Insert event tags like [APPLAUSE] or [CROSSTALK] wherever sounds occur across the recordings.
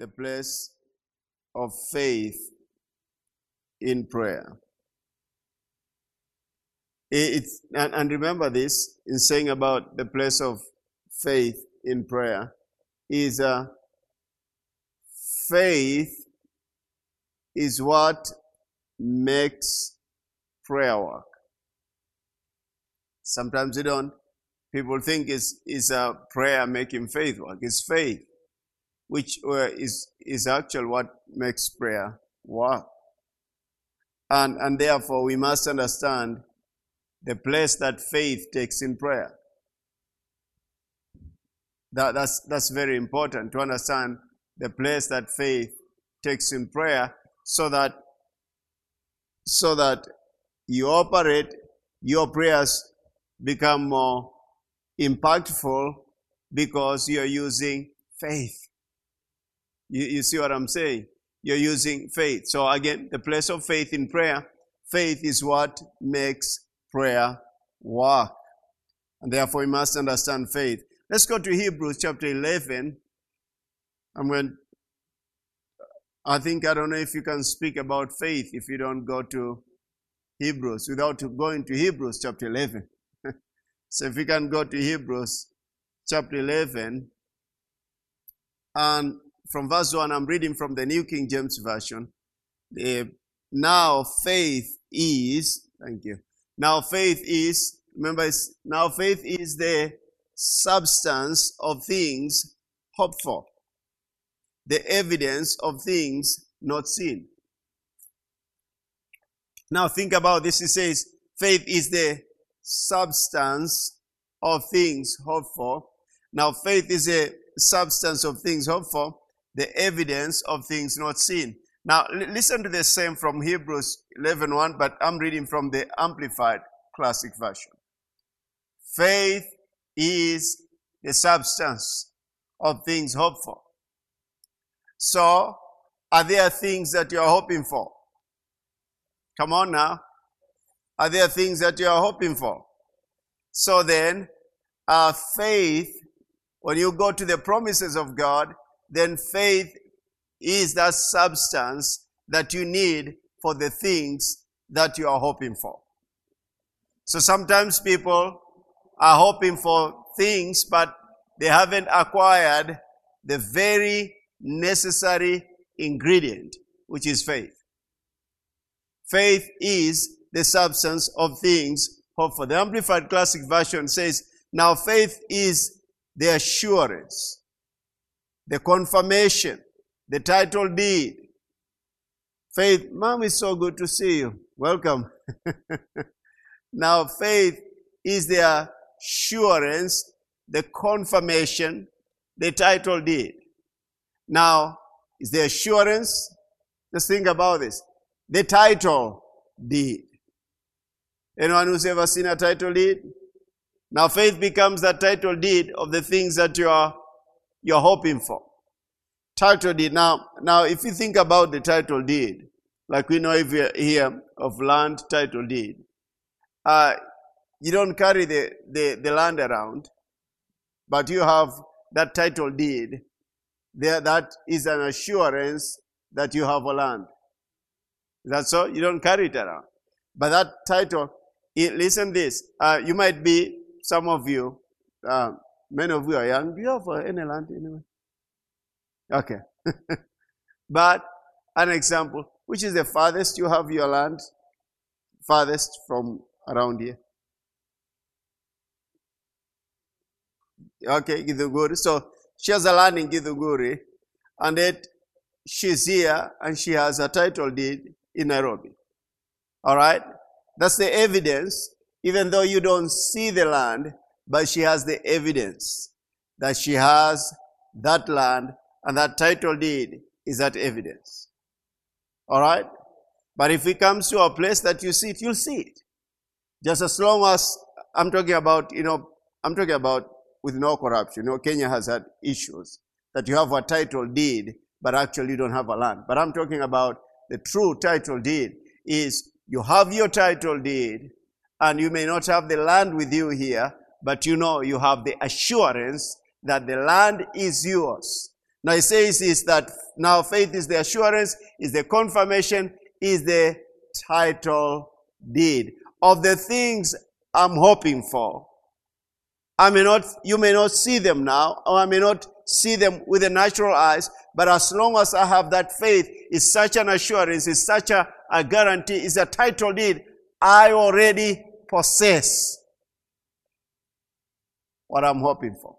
the place of faith in prayer. It's, and, remember this in saying about the place of faith in prayer is uh, faith is what makes prayer work. Sometimes you don't. People think is is a prayer making faith work. It's faith, which uh, is is actually what makes prayer work. And and therefore we must understand the place that faith takes in prayer. That, that's, that's very important to understand the place that faith takes in prayer so that so that you operate your prayers become more impactful because you're using faith you, you see what i'm saying? You're using faith. So again the place of faith in prayer faith is what makes prayer work. And therefore we must understand faith. Let's go to hebrews chapter 11 i'm going I think I don't know if you can speak about faith if you don't go to Hebrews without going to Hebrews chapter 11. [LAUGHS] so if you can go to Hebrews chapter 11 and from verse 1 I'm reading from the New King James Version. The, now faith is thank you. Now faith is remember now faith is the substance of things hoped for the evidence of things not seen. Now think about this. It says, faith is the substance of things hoped for. Now faith is a substance of things hoped for, the evidence of things not seen. Now listen to the same from Hebrews 11.1, but I'm reading from the Amplified Classic Version. Faith is the substance of things hoped for so, are there things that you are hoping for? Come on now. Are there things that you are hoping for? So then, uh, faith, when you go to the promises of God, then faith is that substance that you need for the things that you are hoping for. So sometimes people are hoping for things, but they haven't acquired the very necessary ingredient, which is faith. Faith is the substance of things hoped for. The Amplified Classic Version says, Now faith is the assurance, the confirmation, the title deed. Faith, Mom, it's so good to see you. Welcome. [LAUGHS] now, faith is the assurance, the confirmation, the title deed. Now, is the assurance? Just think about this. The title deed. Anyone who's ever seen a title deed? Now faith becomes the title deed of the things that you are you're hoping for. Title deed. Now, now if you think about the title deed, like we know here of land title deed, uh, you don't carry the, the, the land around, but you have that title deed there, that is an assurance that you have a land. That's so? You don't carry it around. But that title, it, listen this. Uh, you might be, some of you, uh, many of you are young. Do you have uh, any land anyway? Okay. [LAUGHS] but an example, which is the farthest you have your land? Farthest from around here. Okay, good. So she has a land in Githunguri, and yet she's here and she has a title deed in Nairobi. All right? That's the evidence, even though you don't see the land, but she has the evidence that she has that land and that title deed is that evidence. All right? But if it comes to a place that you see it, you'll see it. Just as long as I'm talking about, you know, I'm talking about with no corruption. You know, Kenya has had issues that you have a title deed, but actually you don't have a land. But I'm talking about the true title deed is you have your title deed and you may not have the land with you here, but you know you have the assurance that the land is yours. Now he says is that now faith is the assurance, is the confirmation, is the title deed of the things I'm hoping for. I may not, you may not see them now, or I may not see them with the natural eyes, but as long as I have that faith, it's such an assurance, it's such a, a guarantee, it's a title deed. I already possess what I'm hoping for.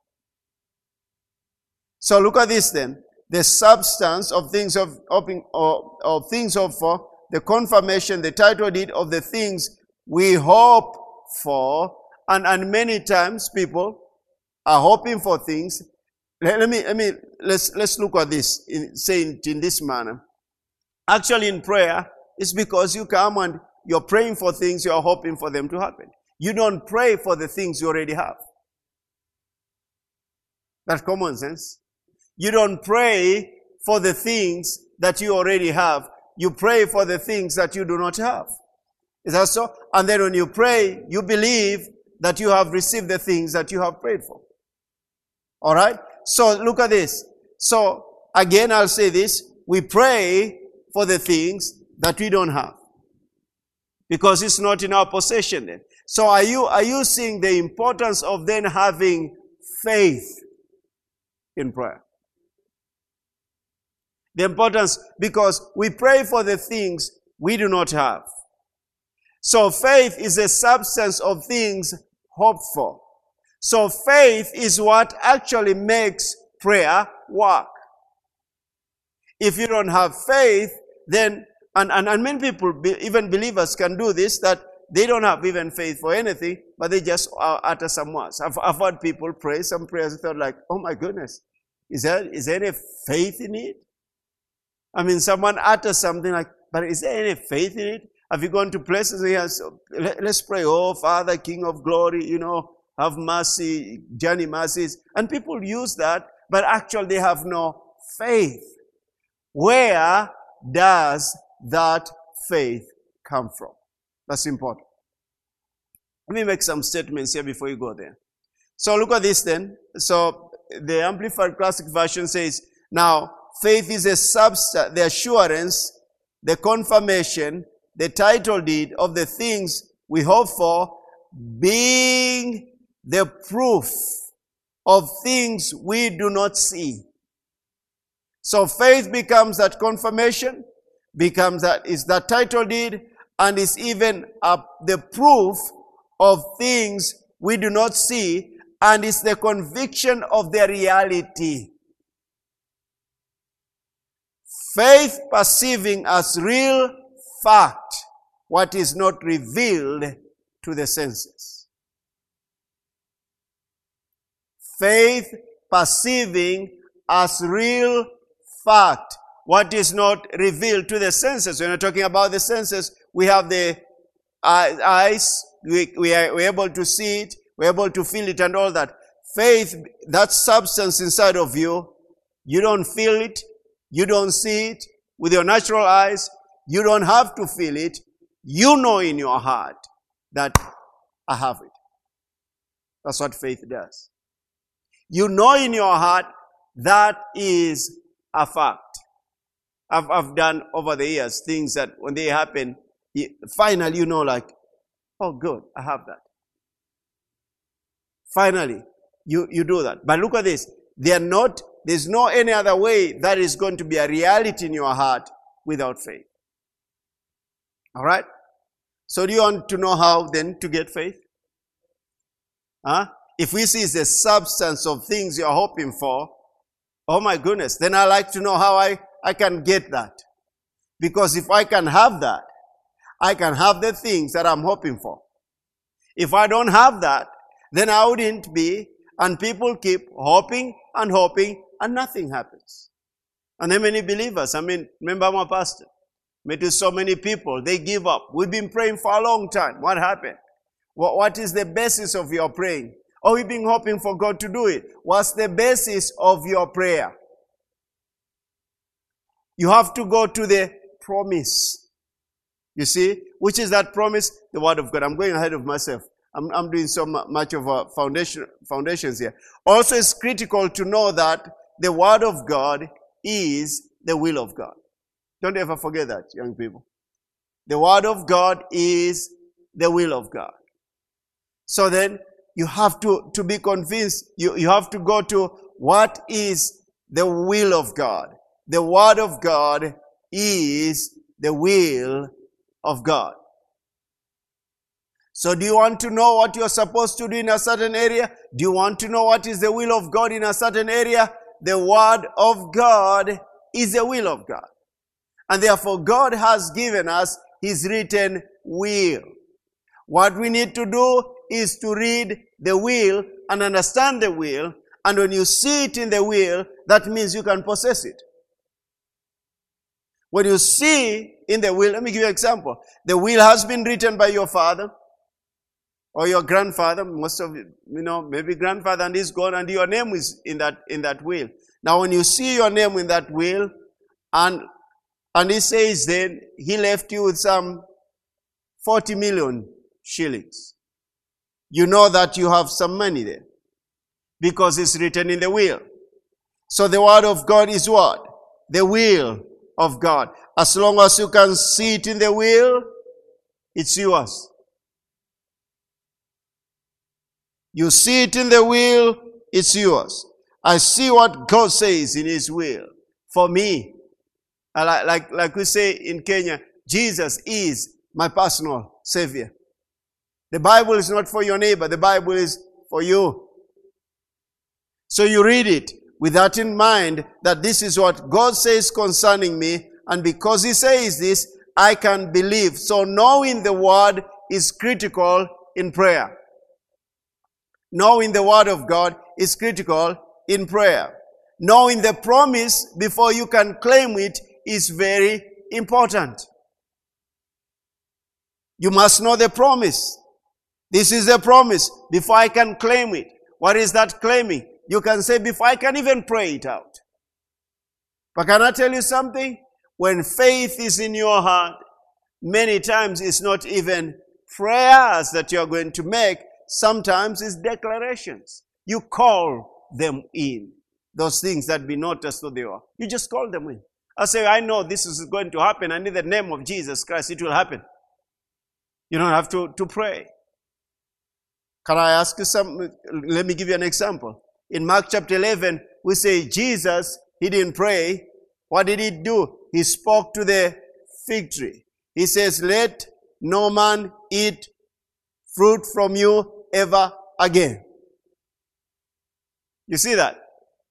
So look at this then. The substance of things of hoping or of things hoped for, the confirmation, the title deed of the things we hope for, and, and many times people are hoping for things. Let, let me let me let's let's look at this in saying in this manner. Actually, in prayer, it's because you come and you're praying for things you're hoping for them to happen. You don't pray for the things you already have. That's common sense. You don't pray for the things that you already have. You pray for the things that you do not have. Is that so? And then when you pray, you believe that you have received the things that you have prayed for. All right? So look at this. So again, I'll say this. We pray for the things that we don't have. Because it's not in our possession then. So are you, are you seeing the importance of then having faith in prayer? The importance, because we pray for the things we do not have. So faith is a substance of things hoped for. So faith is what actually makes prayer work. If you don't have faith, then, and, and, and many people, even believers can do this, that they don't have even faith for anything, but they just uh, utter some words. I've, I've heard people pray some prayers and thought like, oh my goodness, is there, is there any faith in it? I mean, someone utters something like, but is there any faith in it? Have you gone to places where let, us pray, oh Father, King of glory, you know, have mercy, Johnny mercies. And people use that, but actually they have no faith. Where does that faith come from? That's important. Let me make some statements here before you go there. So look at this then. So the Amplified Classic Version says, now faith is a substance, the assurance, the confirmation, the title deed of the things we hope for, being the proof of things we do not see. So faith becomes that confirmation, becomes that is that title deed, and is even uh, the proof of things we do not see, and it's the conviction of the reality. Faith perceiving as real fact what is not revealed to the senses. Faith perceiving as real fact what is not revealed to the senses. When we're talking about the senses, we have the uh, eyes, we, we are able to see it, we're able to feel it and all that. Faith, that substance inside of you, you don't feel it, you don't see it with your natural eyes, you don't have to feel it. You know in your heart that I have it. That's what faith does. You know in your heart that is a fact. I've, I've done over the years things that when they happen, finally you know like, oh good, I have that. Finally, you, you do that. But look at this. They are not, there's no any other way that is going to be a reality in your heart without faith. All right? So do you want to know how then to get faith? Huh? If we see the substance of things you're hoping for, oh my goodness, then I like to know how I, I can get that. Because if I can have that, I can have the things that I'm hoping for. If I don't have that, then I wouldn't be, and people keep hoping and hoping, and nothing happens. And how many believers? I mean, remember my pastor? Met with so many people, they give up. We've been praying for a long time. What happened? What, what is the basis of your praying? Oh, we've been hoping for God to do it. What's the basis of your prayer? You have to go to the promise. You see, which is that promise? The Word of God. I'm going ahead of myself. I'm, I'm doing so much of a foundation, foundations here. Also, it's critical to know that the Word of God is the will of God. Don't ever forget that, young people. The Word of God is the will of God. So then you have to, to be convinced, you, you have to go to what is the will of God. The Word of God is the will of God. So do you want to know what you're supposed to do in a certain area? Do you want to know what is the will of God in a certain area? The Word of God is the will of God. And therefore God has given us His written will. What we need to do is to read the will and understand the will. And when you see it in the will, that means you can possess it. When you see in the will, let me give you an example. The will has been written by your father or your grandfather. Most of you, know, maybe grandfather and he's gone and your name is in that, in that will. Now when you see your name in that will and, and he says then he left you with some 40 million shillings. You know that you have some money there because it's written in the will. So the word of God is what? The will of God. As long as you can see it in the will, it's yours. You see it in the will, it's yours. I see what God says in His will for me. Like, like, like we say in Kenya, Jesus is my personal Savior. The Bible is not for your neighbor, the Bible is for you. So you read it with that in mind that this is what God says concerning me, and because He says this, I can believe. So knowing the Word is critical in prayer. Knowing the Word of God is critical in prayer. Knowing the promise before you can claim it is very important. You must know the promise. This is a promise before I can claim it. What is that claiming? You can say before I can even pray it out. But can I tell you something? When faith is in your heart, many times it's not even prayers that you're going to make. Sometimes it's declarations. You call them in. Those things that be not as though they are. You just call them in. I say, I know this is going to happen, and in the name of Jesus Christ, it will happen. You don't have to, to pray. Can I ask you some? Let me give you an example. In Mark chapter 11, we say Jesus, he didn't pray. What did he do? He spoke to the fig tree. He says, let no man eat fruit from you ever again. You see that?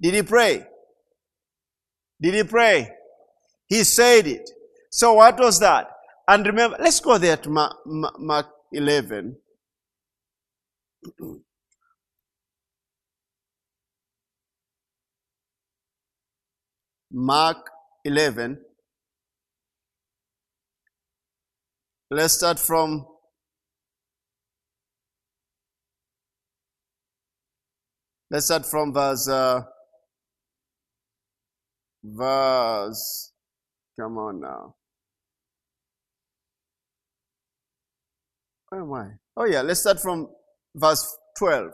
Did he pray? Did he pray? He said it. So what was that? And remember, let's go there to Mark 11. Mark 11. Let's start from Let's start from verse uh, verse come on now. Where am I? Oh yeah, let's start from verse 12.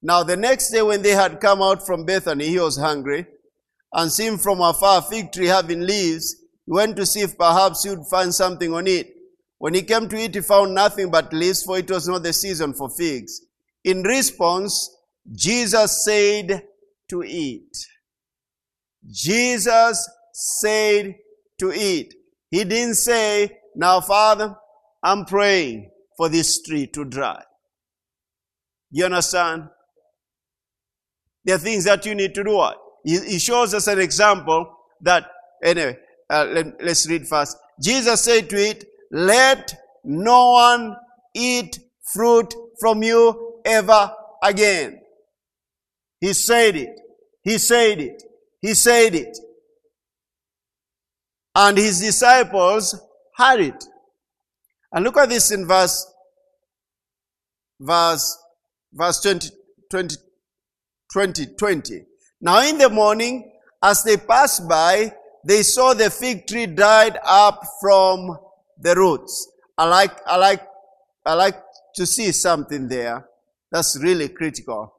Now the next day when they had come out from Bethany, he was hungry, and seeing from afar a fig tree having leaves, he went to see if perhaps he would find something on it. When he came to it, he found nothing but leaves, for it was not the season for figs. In response, Jesus said to eat. Jesus said to eat. He didn't say, now Father, I'm praying for this tree to dry. You understand? There are things that you need to do. He, shows us an example that, anyway, uh, let, let's read first. Jesus said to it, let no one eat fruit from you ever again. He said it. He said it. He said it. And his disciples heard it. And look at this in verse, verse verse 20, 20, 20, 20. Now in the morning, as they passed by, they saw the fig tree dried up from the roots. I like, I like, I like to see something there. That's really critical.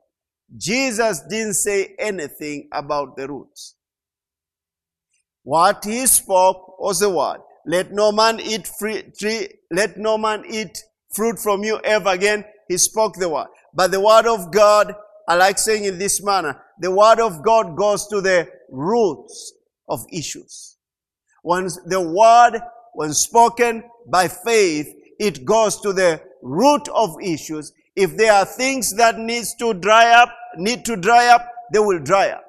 Jesus didn't say anything about the roots. What he spoke was the word. Let no man eat free, tree, let no man eat fruit from you ever again. He spoke the word. But the word of God, I like saying in this manner, the word of God goes to the roots of issues. When the word, when spoken by faith, it goes to the root of issues. If there are things that needs to dry up, need to dry up, they will dry up.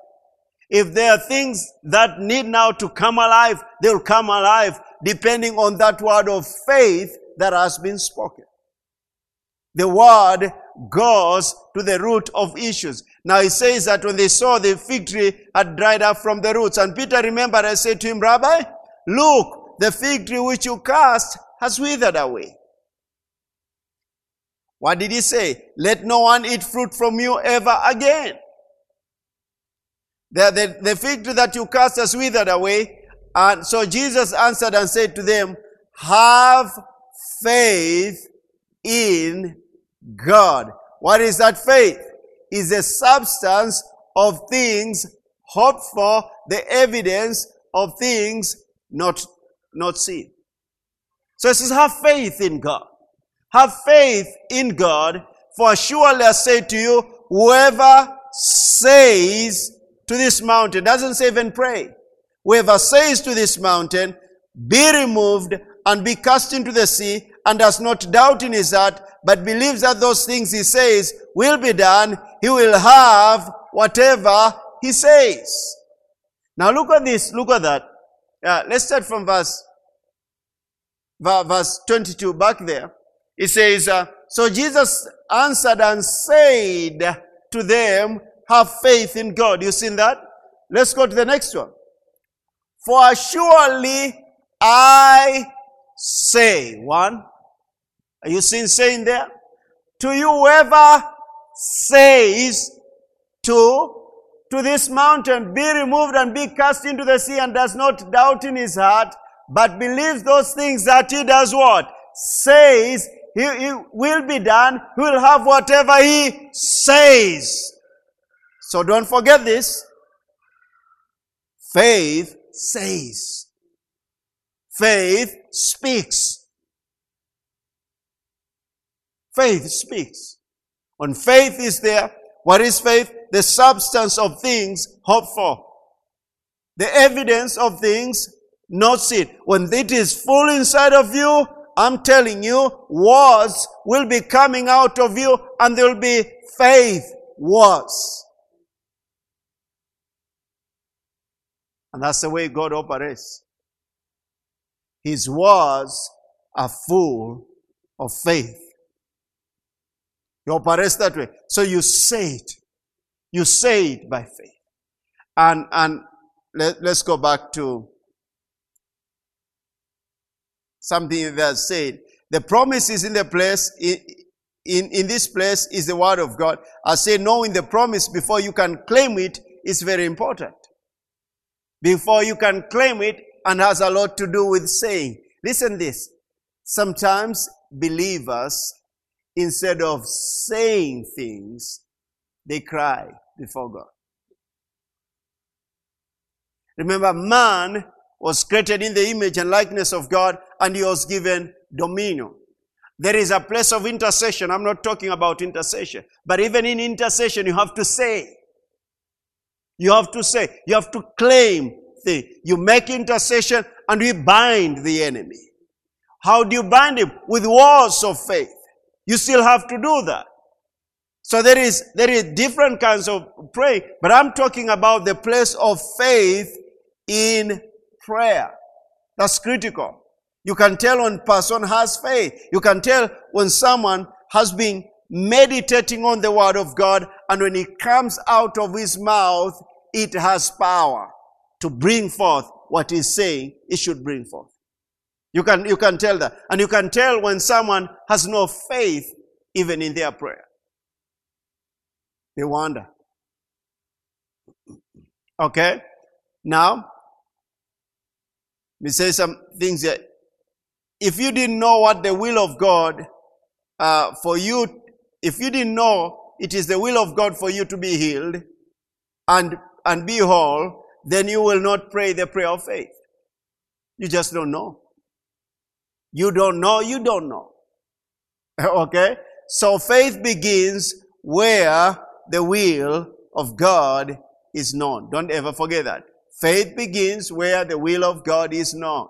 If there are things that need now to come alive, they'll come alive depending on that word of faith that has been spoken. The word goes to the root of issues. Now he says that when they saw the fig tree had dried up from the roots, and Peter remembered, I said to him, Rabbi, look, the fig tree which you cast has withered away. What did he say? Let no one eat fruit from you ever again. The, the, the fig tree that you cast has withered away. And so Jesus answered and said to them, have faith in God. What is that faith? Is a substance of things hoped for, the evidence of things not, not seen. So it says, have faith in God. Have faith in God, for surely I say to you, whoever says to this mountain, doesn't say even pray. Whoever says to this mountain, be removed and be cast into the sea, and does not doubt in his heart, but believes that those things he says will be done, he will have whatever he says. Now look at this, look at that. Uh, let's start from verse, verse 22, back there. It says, uh, So Jesus answered and said to them, Have faith in God. You seen that? Let's go to the next one. For surely I say, one, are you seeing saying there? To you whoever says to, to this mountain, be removed and be cast into the sea and does not doubt in his heart, but believes those things that he does what? Says he, he will be done. He will have whatever he says. So don't forget this. Faith says. Faith speaks. Faith speaks. When faith is there, what is faith? The substance of things hoped for. The evidence of things not seen. When it is full inside of you, I'm telling you, words will be coming out of you and there will be faith wars. And that's the way God operates. His words are full of faith. He operates that way. So you say it. You say it by faith. And, and let, let's go back to something that said. The promise is in the place, in, in, in this place is the word of God. I say knowing the promise before you can claim it is very important. Before you can claim it and has a lot to do with saying. Listen this. Sometimes believers instead of saying things, they cry before God. Remember, man was created in the image and likeness of God and he was given dominion. There is a place of intercession. I'm not talking about intercession, but even in intercession, you have to say. You have to say. You have to claim things. You make intercession and you bind the enemy. How do you bind him? With words of faith. You still have to do that. So there is, there is different kinds of praying, but I'm talking about the place of faith in prayer. That's critical. You can tell when person has faith. You can tell when someone has been meditating on the word of God and when it comes out of his mouth, it has power to bring forth what he's saying it should bring forth. You can, you can tell that. And you can tell when someone has no faith even in their prayer. They wonder. Okay? Now, me say some things here. If you didn't know what the will of God uh, for you, if you didn't know it is the will of God for you to be healed and, and be whole, then you will not pray the prayer of faith. You just don't know. You don't know, you don't know. [LAUGHS] okay? So faith begins where the will of God is known. Don't ever forget that. Faith begins where the will of God is known.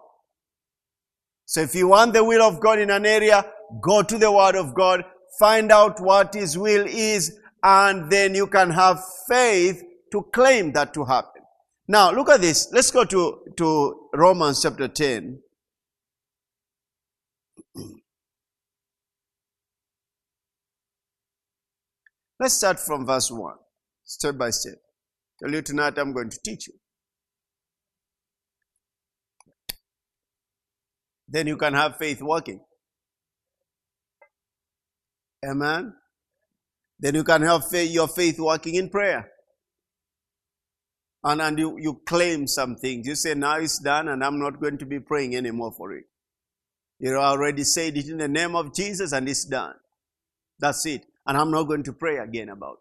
So if you want the will of God in an area, go to the Word of God, find out what His will is, and then you can have faith to claim that to happen. Now, look at this. Let's go to, to Romans chapter 10. Let's start from verse 1, step by step. Tell you tonight I'm going to teach you. Then you can have faith working. Amen. Then you can have faith, your faith working in prayer. And, and you, you claim some things. You say, now it's done and I'm not going to be praying anymore for it. You know, I already said it in the name of Jesus and it's done. That's it. And I'm not going to pray again about.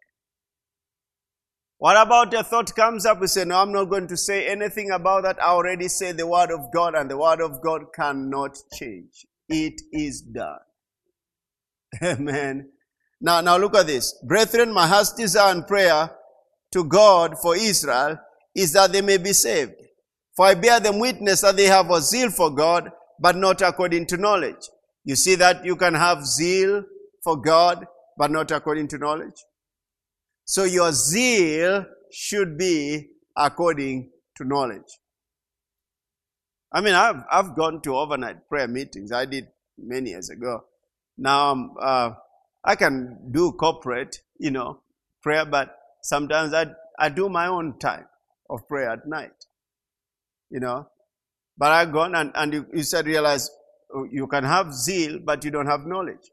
What about a thought comes up? We say, No, I'm not going to say anything about that. I already said the word of God, and the word of God cannot change. It is done. [LAUGHS] Amen. Now, now look at this. Brethren, my heart's desire and prayer to God for Israel is that they may be saved. For I bear them witness that they have a zeal for God, but not according to knowledge. You see that you can have zeal for God, but not according to knowledge? So your zeal should be according to knowledge. I mean, I've, I've gone to overnight prayer meetings. I did many years ago. Now, um, uh, I can do corporate, you know, prayer, but sometimes I, I do my own time of prayer at night, you know. But I've gone and, and you, you said, realize oh, you can have zeal, but you don't have knowledge.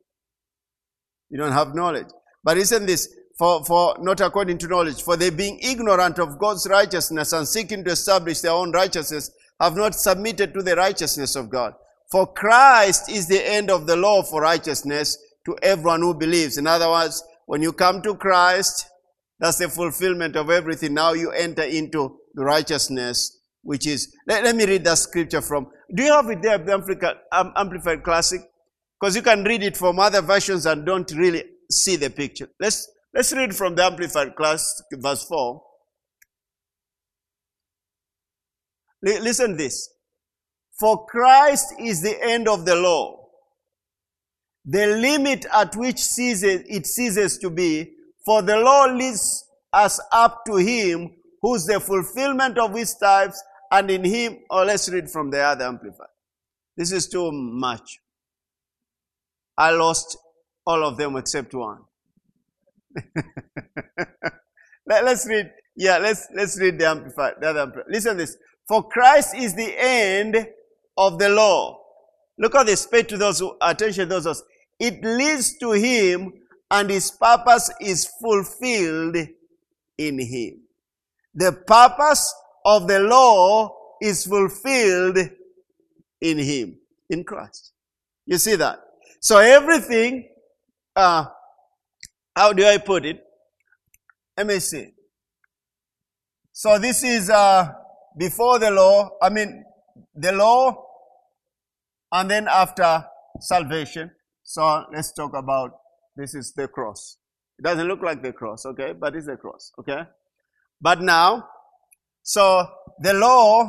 You don't have knowledge. But isn't this, for, for not according to knowledge, for they being ignorant of God's righteousness and seeking to establish their own righteousness, have not submitted to the righteousness of God. For Christ is the end of the law for righteousness to everyone who believes. In other words, when you come to Christ, that's the fulfillment of everything. Now you enter into the righteousness, which is, let, let me read that scripture from, do you have it there, the um, Amplified Classic? Because you can read it from other versions and don't really see the picture. Let's, let's read from the Amplified Class, verse 4. L- listen this. For Christ is the end of the law, the limit at which ceases, it ceases to be, for the law leads us up to Him who's the fulfillment of His types, and in Him, or oh, let's read from the other Amplified. This is too much. I lost all of them except one. [LAUGHS] Let, us read. Yeah, let's let's read the amplified. The other amplified. Listen this. For Christ is the end of the law. Look at this. Pay to those who attention those us. It leads to him, and his purpose is fulfilled in him. The purpose of the law is fulfilled in him, in Christ. You see that? So everything, uh, how do I put it? Let me see. So this is uh, before the law, I mean, the law, and then after salvation. So let's talk about this is the cross. It doesn't look like the cross, okay, but it's the cross, okay? But now, so the law,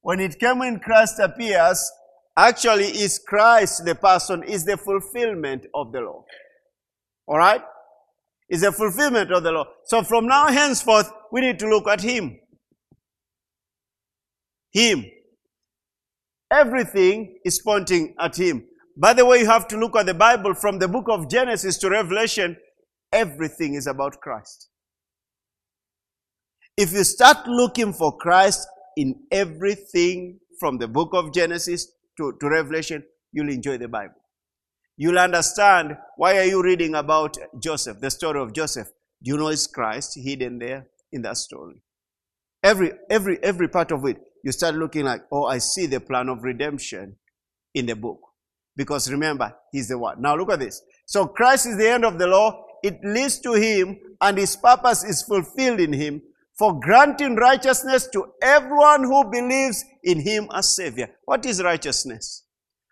when it came in Christ appears, actually is Christ, the person, is the fulfillment of the law. All right? Is a fulfillment of the law. So from now henceforth, we need to look at Him. Him. Everything is pointing at Him. By the way, you have to look at the Bible from the book of Genesis to Revelation. Everything is about Christ. If you start looking for Christ in everything from the book of Genesis to, to Revelation, you'll enjoy the Bible. You'll understand why are you reading about Joseph, the story of Joseph. Do you know it's Christ hidden there in that story? Every, every, every part of it, you start looking like, oh, I see the plan of redemption in the book. Because remember, he's the one. Now look at this. So Christ is the end of the law. it leads to him and his purpose is fulfilled in him for granting righteousness to everyone who believes in him as Savior. What is righteousness?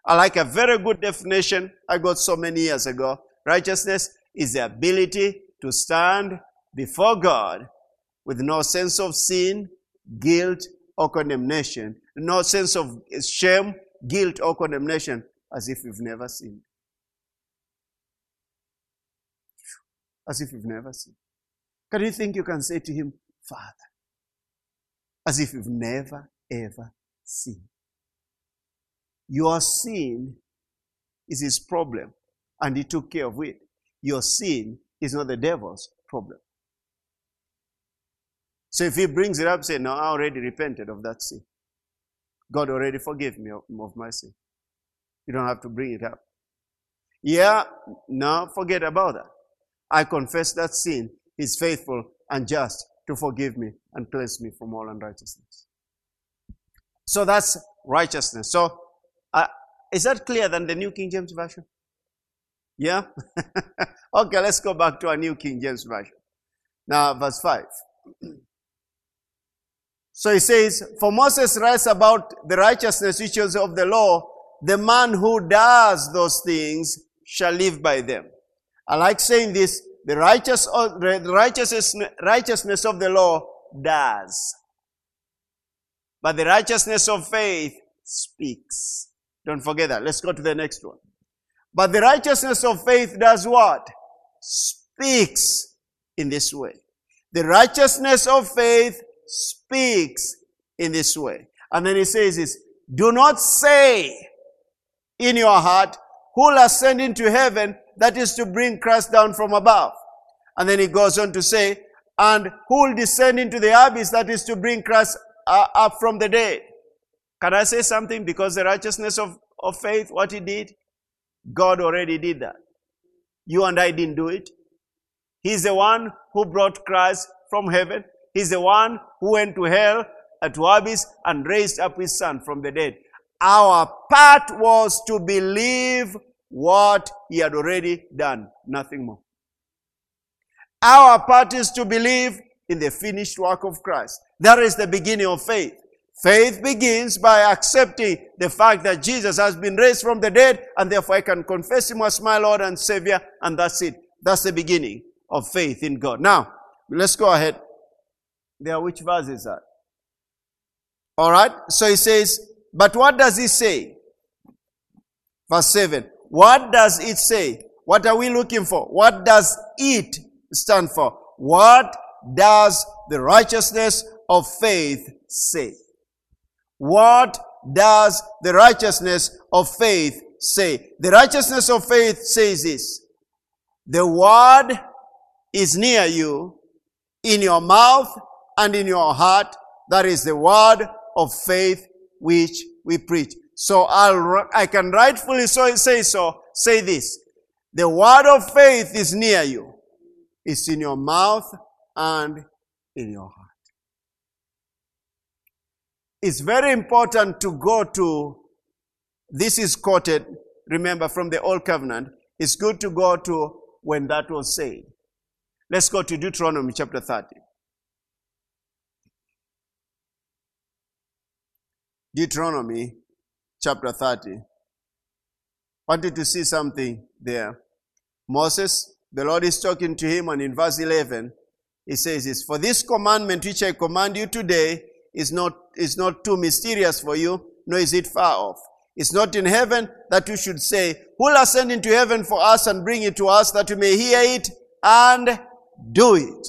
I like a very good definition I got so many years ago. Righteousness is the ability to stand before God with no sense of sin, guilt, or condemnation, no sense of shame, guilt, or condemnation, as if you've never sinned. As if you've never sinned. Can you think you can say to him, Father? As if you've never, ever sinned. Your sin is his problem, and he took care of it. Your sin is not the devil's problem. So if he brings it up, say, No, I already repented of that sin. God already forgave me of, my sin. You don't have to bring it up. Yeah, no, forget about that. I confess that sin. He's faithful and just to forgive me and cleanse me from all unrighteousness. So that's righteousness. So, uh, is that clearer than the New King James Version? Yeah? [LAUGHS] okay, let's go back to our New King James Version. Now, verse 5. [CLEARS THROAT] so he says, For Moses writes about the righteousness which is of the law, the man who does those things shall live by them. I like saying this the, righteous, the righteousness, righteousness of the law does. But the righteousness of faith speaks. Don't forget that. Let's go to the next one. But the righteousness of faith does what? Speaks in this way. The righteousness of faith speaks in this way. And then he says this, do not say in your heart, who will ascend into heaven that is to bring Christ down from above. And then he goes on to say, and who will descend into the abyss that is to bring Christ uh, up from the dead. Can I say something? Because the righteousness of, of faith, what he did, God already did that. You and I didn't do it. He's the one who brought Christ from heaven. He's the one who went to hell, to abyss, and raised up his son from the dead. Our part was to believe what he had already done, nothing more. Our part is to believe in the finished work of Christ. That is the beginning of faith. Faith begins by accepting the fact that Jesus has been raised from the dead, and therefore I can confess him as my Lord and Savior, and that's it. That's the beginning of faith in God. Now, let's go ahead. There, which verse is that? All right. So he says, but what does he say? Verse 7. What does it say? What are we looking for? What does it stand for? What does the righteousness of faith say? What does the righteousness of faith say? The righteousness of faith says this. The word is near you in your mouth and in your heart. That is the word of faith which we preach. So I'll, I can rightfully so, say so, say this. The word of faith is near you. It's in your mouth and in your heart. It's very important to go to, this is quoted, remember, from the Old Covenant. It's good to go to when that was said. Let's go to Deuteronomy chapter 30. Deuteronomy chapter 30. Wanted to see something there. Moses, the Lord is talking to him, and in verse 11, he says this, For this commandment which I command you today is not, is not too mysterious for you, nor is it far off. It's not in heaven that you should say, Who will ascend into heaven for us and bring it to us that we may hear it and do it?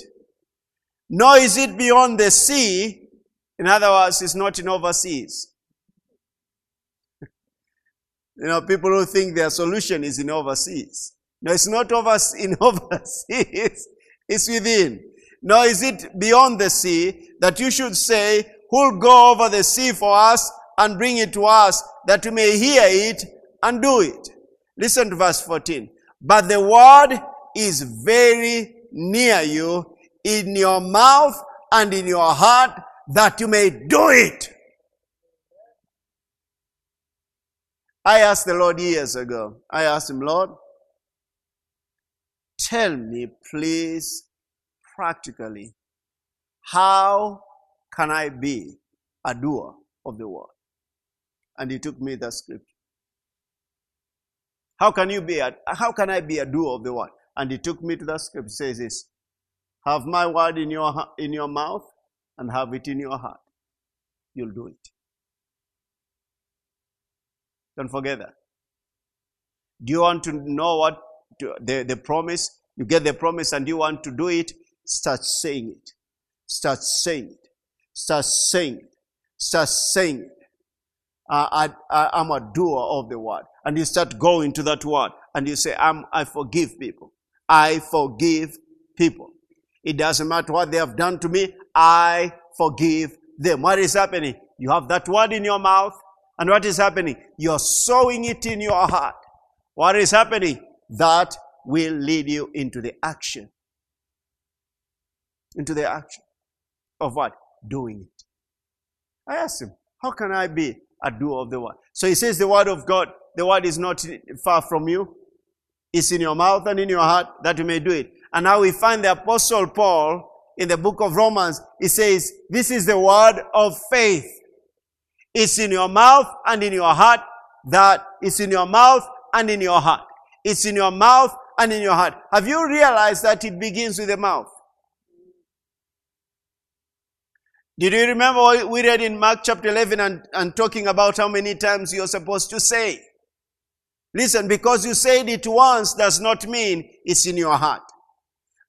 Nor is it beyond the sea. In other words, it's not in overseas. [LAUGHS] You know, people who think their solution is in overseas. No, it's not over, in [LAUGHS] overseas. It's within. Nor is it beyond the sea that you should say, who'll go over the sea for us and bring it to us that we may hear it and do it. Listen to verse 14. But the word is very near you in your mouth and in your heart that you may do it. I asked the Lord years ago, I asked him, Lord, tell me, please, practically, how can I be a doer of the word? And he took me the scripture. How can you be a, how can I be a doer of the word? And he took me to the scripture. says this, have my word in your, in your mouth and have it in your heart. You'll do it. Don't forget that. Do you want to know what to, the, the promise? You get the promise and you want to do it? Start saying it. Start saying it. Start saying it. Start saying it. I, I, I'm a doer of the word. And you start going to that word and you say, I'm, I forgive people. I forgive people. It doesn't matter what they have done to me. I forgive them. What is happening? You have that word in your mouth. And what is happening? You're sowing it in your heart. What is happening? That will lead you into the action. Into the action of what? Doing it. I asked him, How can I be a doer of the word? So he says, The word of God, the word is not far from you. It's in your mouth and in your heart that you may do it. And now we find the apostle Paul in the book of Romans. He says, This is the word of faith. It's in your mouth and in your heart that it's in your mouth and in your heart. It's in your mouth and in your heart. Have you realized that it begins with the mouth? Did you remember what we read in Mark chapter 11 and, and talking about how many times you're supposed to say? Listen, because you said it once does not mean it's in your heart.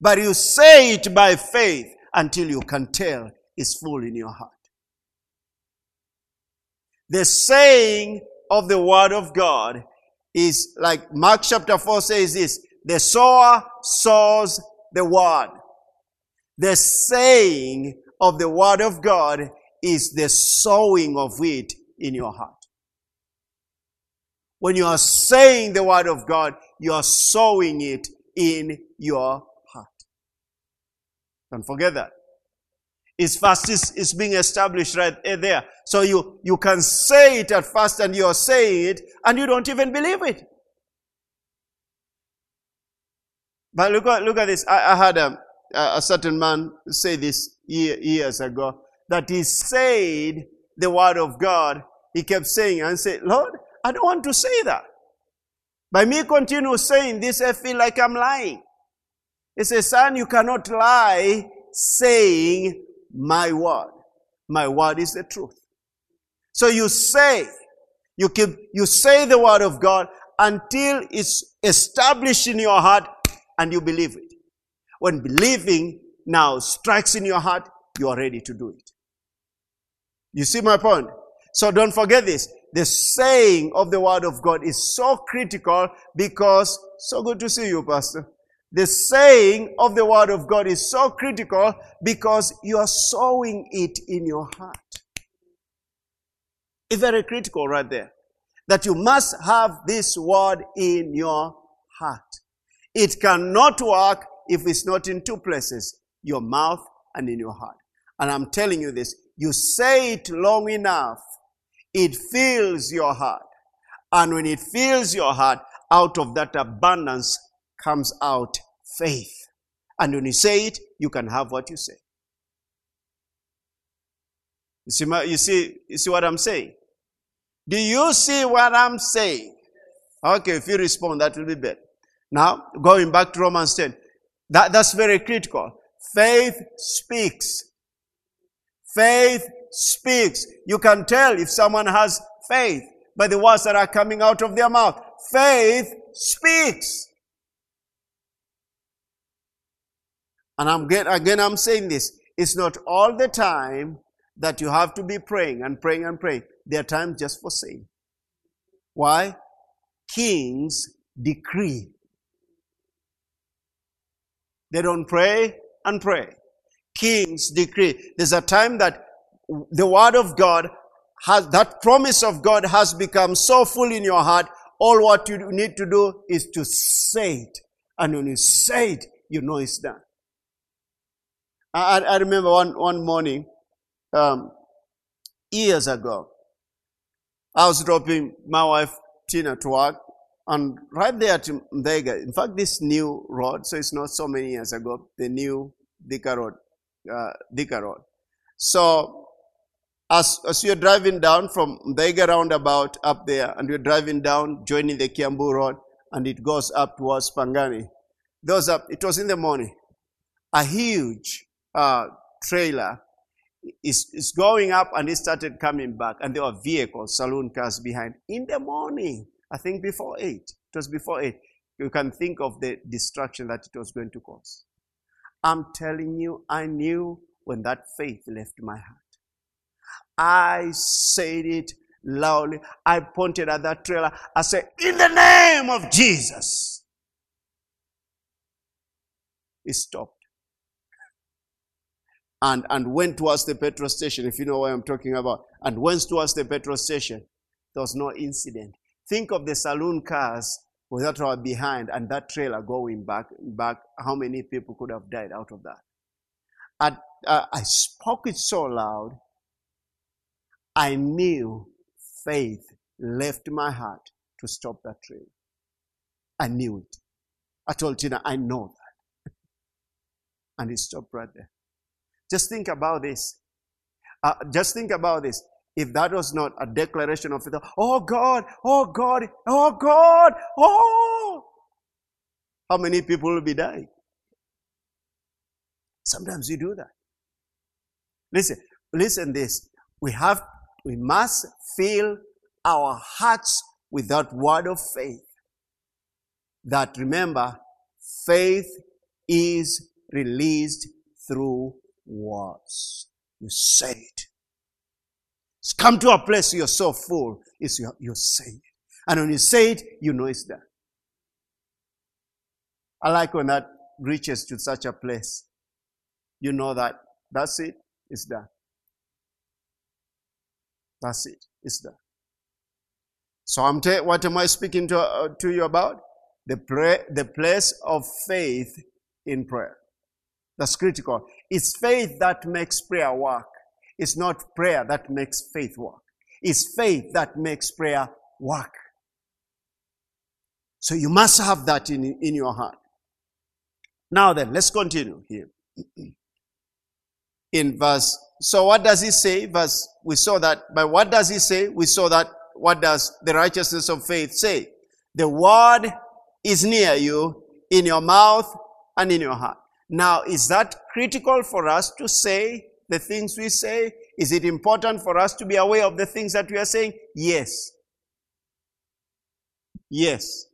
But you say it by faith until you can tell it's full in your heart. The saying of the word of God is like Mark chapter 4 says this the sower sows the word. The saying of the word of God is the sowing of it in your heart. When you are saying the word of God, you are sowing it in your heart. Don't forget that. It's fast It's being established right there. So you, you can say it at first and you're saying it and you don't even believe it. But look at, look at this. I, I had a, a certain man say this years ago that he said the word of God. He kept saying and said, Lord, I don't want to say that. By me continue saying this, I feel like I'm lying. He says, son, you cannot lie saying my word. My word is the truth. So you say, you keep, you say the word of God until it's established in your heart and you believe it. When believing now strikes in your heart, you are ready to do it. You see my point? So don't forget this. The saying of the word of God is so critical because, so good to see you, Pastor. The saying of the word of God is so critical because you are sowing it in your heart. It's very critical right there. That you must have this word in your heart. It cannot work if it's not in two places, your mouth and in your heart. And I'm telling you this, you say it long enough, it fills your heart. And when it fills your heart, out of that abundance comes out faith. And when you say it, you can have what you say. You see, you see, you see what I'm saying? Do you see what I'm saying? Okay, if you respond, that will be better. Now, going back to Romans 10, that, that's very critical. Faith speaks. Faith speaks. You can tell if someone has faith by the words that are coming out of their mouth. Faith speaks. And I'm again, again, I'm saying this. It's not all the time that you have to be praying and praying and praying. There are times just for saying. Why? Kings decree. They don't pray and pray. Kings decree. There's a time that the word of God has, that promise of God has become so full in your heart. All what you need to do is to say it. And when you say it, you know it's done. I, I remember one, one morning, um, years ago, I was dropping my wife Tina to work, and right there to Muthaiga, in fact, this new road, so it's not so many years ago, the new Thika Road, uh, Thika Road. So as, as you're driving down from Muthaiga roundabout up there, and you're driving down, joining the Kiambu Road, and it goes up towards Pangani. Those up, it was in the morning. A huge uh, trailer is, is going up and it started coming back, and there were vehicles, saloon cars behind in the morning. I think before 8. It was before 8. You can think of the destruction that it was going to cause. I'm telling you, I knew when that faith left my heart. I said it loudly. I pointed at that trailer. I said, In the name of Jesus. It stopped. And, and went towards the petrol station, if you know what I'm talking about. And went towards the petrol station. There was no incident. Think of the saloon cars that were behind and that trailer going back, back. How many people could have died out of that? I, uh, I spoke it so loud. I knew faith left my heart to stop that train. I knew it. I told Tina, I know that. and it stopped right there. Just think about this. Uh, just think about this if that was not a declaration of faith, oh God, oh God, oh God, oh, how many people will be dying? Sometimes you do that. Listen, listen this. We have, we must fill our hearts with that word of faith. That remember, faith is released through words. You say it. Come to a place you're so full, it's you're, you're saying. And when you say it, you know it's there. I like when that reaches to such a place. You know that that's it, it's there. That's it, it's there. So I'm t- what am I speaking to, uh, to you about? The, pray- the place of faith in prayer. That's critical. It's faith that makes prayer work. It's not prayer that makes faith work. It's faith that makes prayer work. So you must have that in, in your heart. Now then, let's continue here. in verse, so what does he say? Verse, we saw that, but what does he say? We saw that, what does the righteousness of faith say? The word is near you, in your mouth and in your heart. Now, is that critical for us to say the things we say? Is it important for us to be aware of the things that we are saying? Yes. Yes.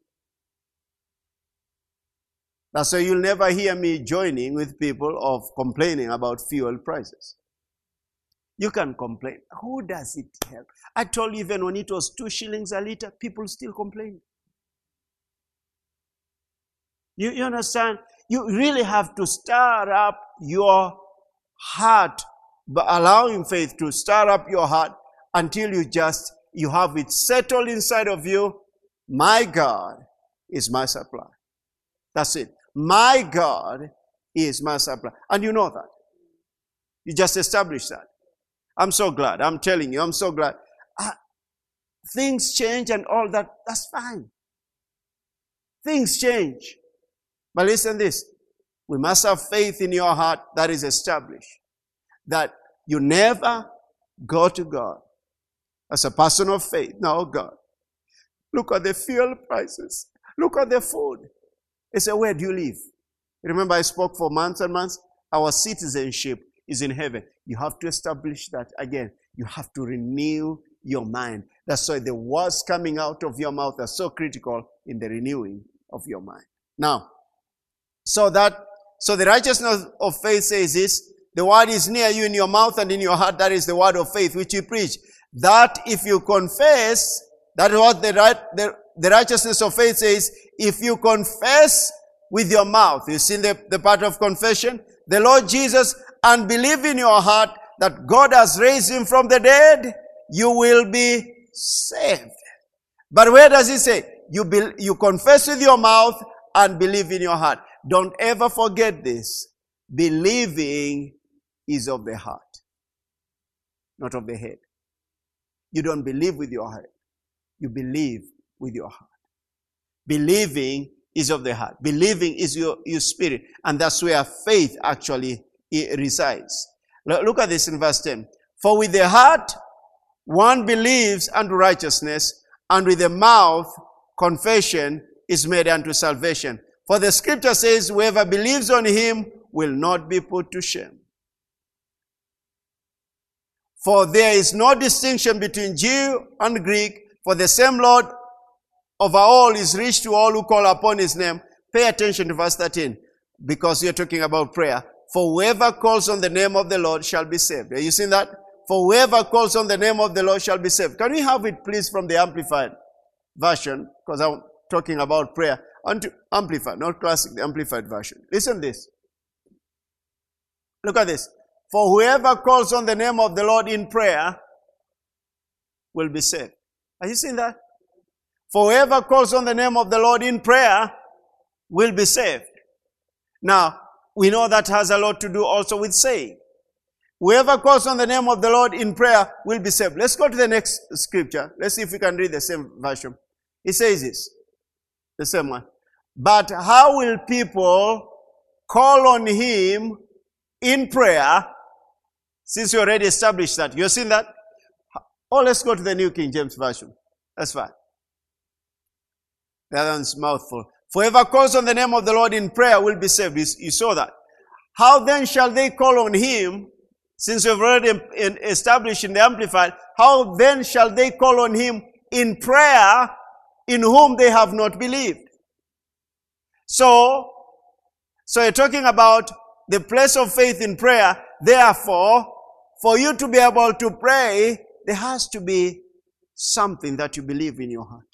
That's why you'll never hear me joining with people of complaining about fuel prices. You can complain. Who does it help? I told you even when it was two shillings a liter, people still complain. You, you understand? You really have to stir up your heart, but allowing faith to stir up your heart until you just, you have it settled inside of you. My God is my supply. That's it. My God is my supply. And you know that. You just established that. I'm so glad. I'm telling you, I'm so glad. Uh, things change and all that. That's fine. Things change. But listen this. We must have faith in your heart that is established. That you never go to God as a person of faith. No, God. Look at the fuel prices. Look at the food. He said, Where do you live? Remember, I spoke for months and months. Our citizenship is in heaven. You have to establish that again. You have to renew your mind. That's why the words coming out of your mouth are so critical in the renewing of your mind. Now, so that so the righteousness of faith says this, the word is near you in your mouth and in your heart. That is the word of faith which you preach. That if you confess, that is what the, right, the, the righteousness of faith says, if you confess with your mouth, you see the, the part of confession, the Lord Jesus, and believe in your heart that God has raised him from the dead, you will be saved. But where does he say? You, be, you confess with your mouth and believe in your heart. Don't ever forget this. Believing is of the heart, not of the head. You don't believe with your head. You believe with your heart. Believing is of the heart. Believing is your, your spirit. And that's where faith actually resides. Look at this in verse 10. For with the heart one believes unto righteousness, and with the mouth confession is made unto salvation. For the scripture says, Whoever believes on him will not be put to shame. For there is no distinction between Jew and Greek, for the same Lord over all is rich to all who call upon his name. Pay attention to verse 13, because you're talking about prayer. For whoever calls on the name of the Lord shall be saved. Are you seeing that? For whoever calls on the name of the Lord shall be saved. Can we have it please from the Amplified version? Because I'm talking about prayer. Amplified, not classic, the Amplified version. Listen this. Look at this. For whoever calls on the name of the Lord in prayer will be saved. Are you seeing that? For whoever calls on the name of the Lord in prayer will be saved. Now, we know that has a lot to do also with saying. Whoever calls on the name of the Lord in prayer will be saved. Let's go to the next scripture. Let's see if we can read the same version. It says this, the same one. But how will people call on him in prayer since you already established that? You've seen that? Oh, let's go to the New King James Version. That's fine. The other one's mouthful. For whoever calls on the name of the Lord in prayer will be saved. You saw that. How then shall they call on him, since you've already established in the Amplified, how then shall they call on him in prayer in whom they have not believed? So, so you're talking about the place of faith in prayer. Therefore, for you to be able to pray, there has to be something that you believe in your heart.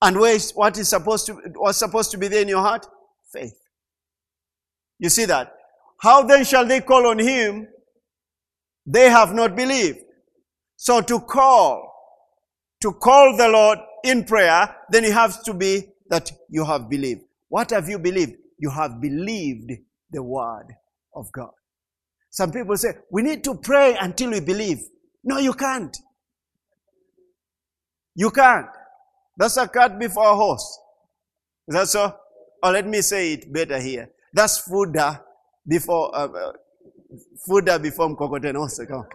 And where is what is supposed to what's supposed to be there in your heart? Faith. You see that? How then shall they call on him? They have not believed. So to call, to call the Lord in prayer, then it has to be that you have believed. What have you believed? You have believed the word of God. Some people say, we need to pray until we believe. No, you can't. You can't. That's a cart before a horse. Is that so? Or let me say it better here. That's fooder before uh, uh, fooder before mkokoteni. Also, come.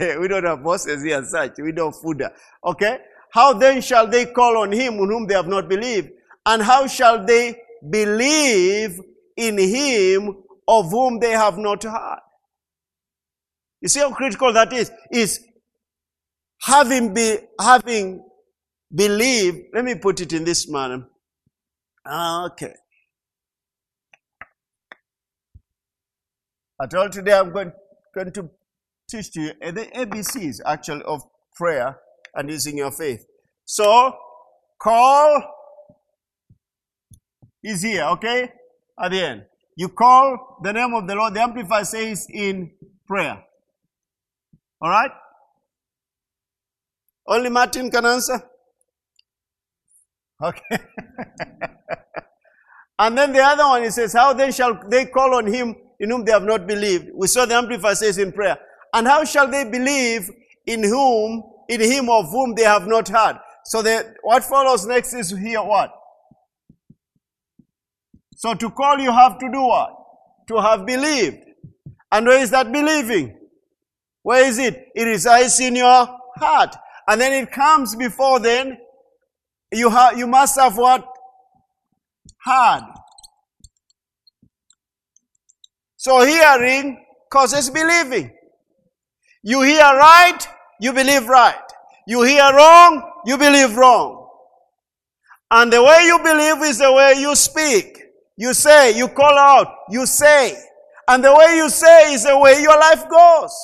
[LAUGHS] we don't have horses here such. We don't fooder. Okay? How then shall they call on him on whom they have not believed? And how shall they believe in him of whom they have not heard? You see how critical that is? Is having be having believed, let me put it in this manner. Okay. I told today I'm going, going to teach you the ABCs actually of prayer and using your faith. So, call is here, okay? At the end. You call the name of the Lord. The Amplified says in prayer. All right? Only Martin can answer? Okay. [LAUGHS] and then the other one, he says, How then shall they call on him in whom they have not believed? We saw the Amplified says in prayer. And how shall they believe in whom, in him of whom they have not heard? So the, what follows next is here what? So to call you have to do what? To have believed. And where is that believing? Where is it? It resides in your heart. And then it comes before then, you have, you must have what? Heard. So hearing causes believing. You hear right, you believe right. You hear wrong, you believe wrong. And the way you believe is the way you speak. You say, you call out, you say. And the way you say is the way your life goes.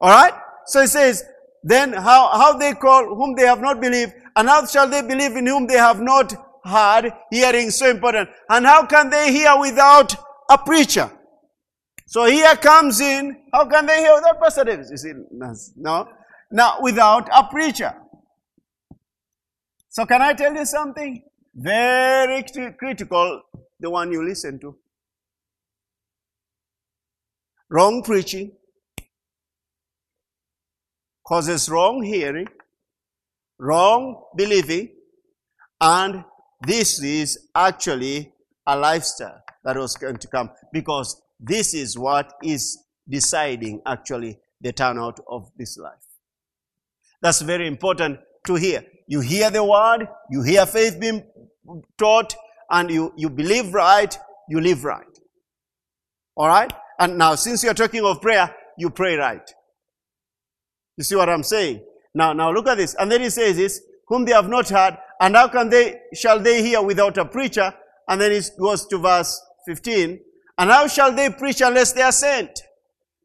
Alright? So he says, then how, how they call whom they have not believed, and how shall they believe in whom they have not heard? Hearing so important. And how can they hear without a preacher? So here comes in, how can they hear without Pastor Davis? You see, no. Now, without a preacher. So can I tell you something? Very critical, the one you listen to. Wrong preaching, causes wrong hearing, wrong believing, and this is actually a lifestyle that was going to come because this is what is deciding actually the turnout of this life. That's very important to hear. You hear the word, you hear faith being taught, and you, you believe right, you live right. All right? And now, since you're talking of prayer, you pray right. You see what I'm saying? Now, now look at this. And then he says this, whom they have not heard, and how can they, shall they hear without a preacher? And then it goes to verse 15. And how shall they preach unless they are sent?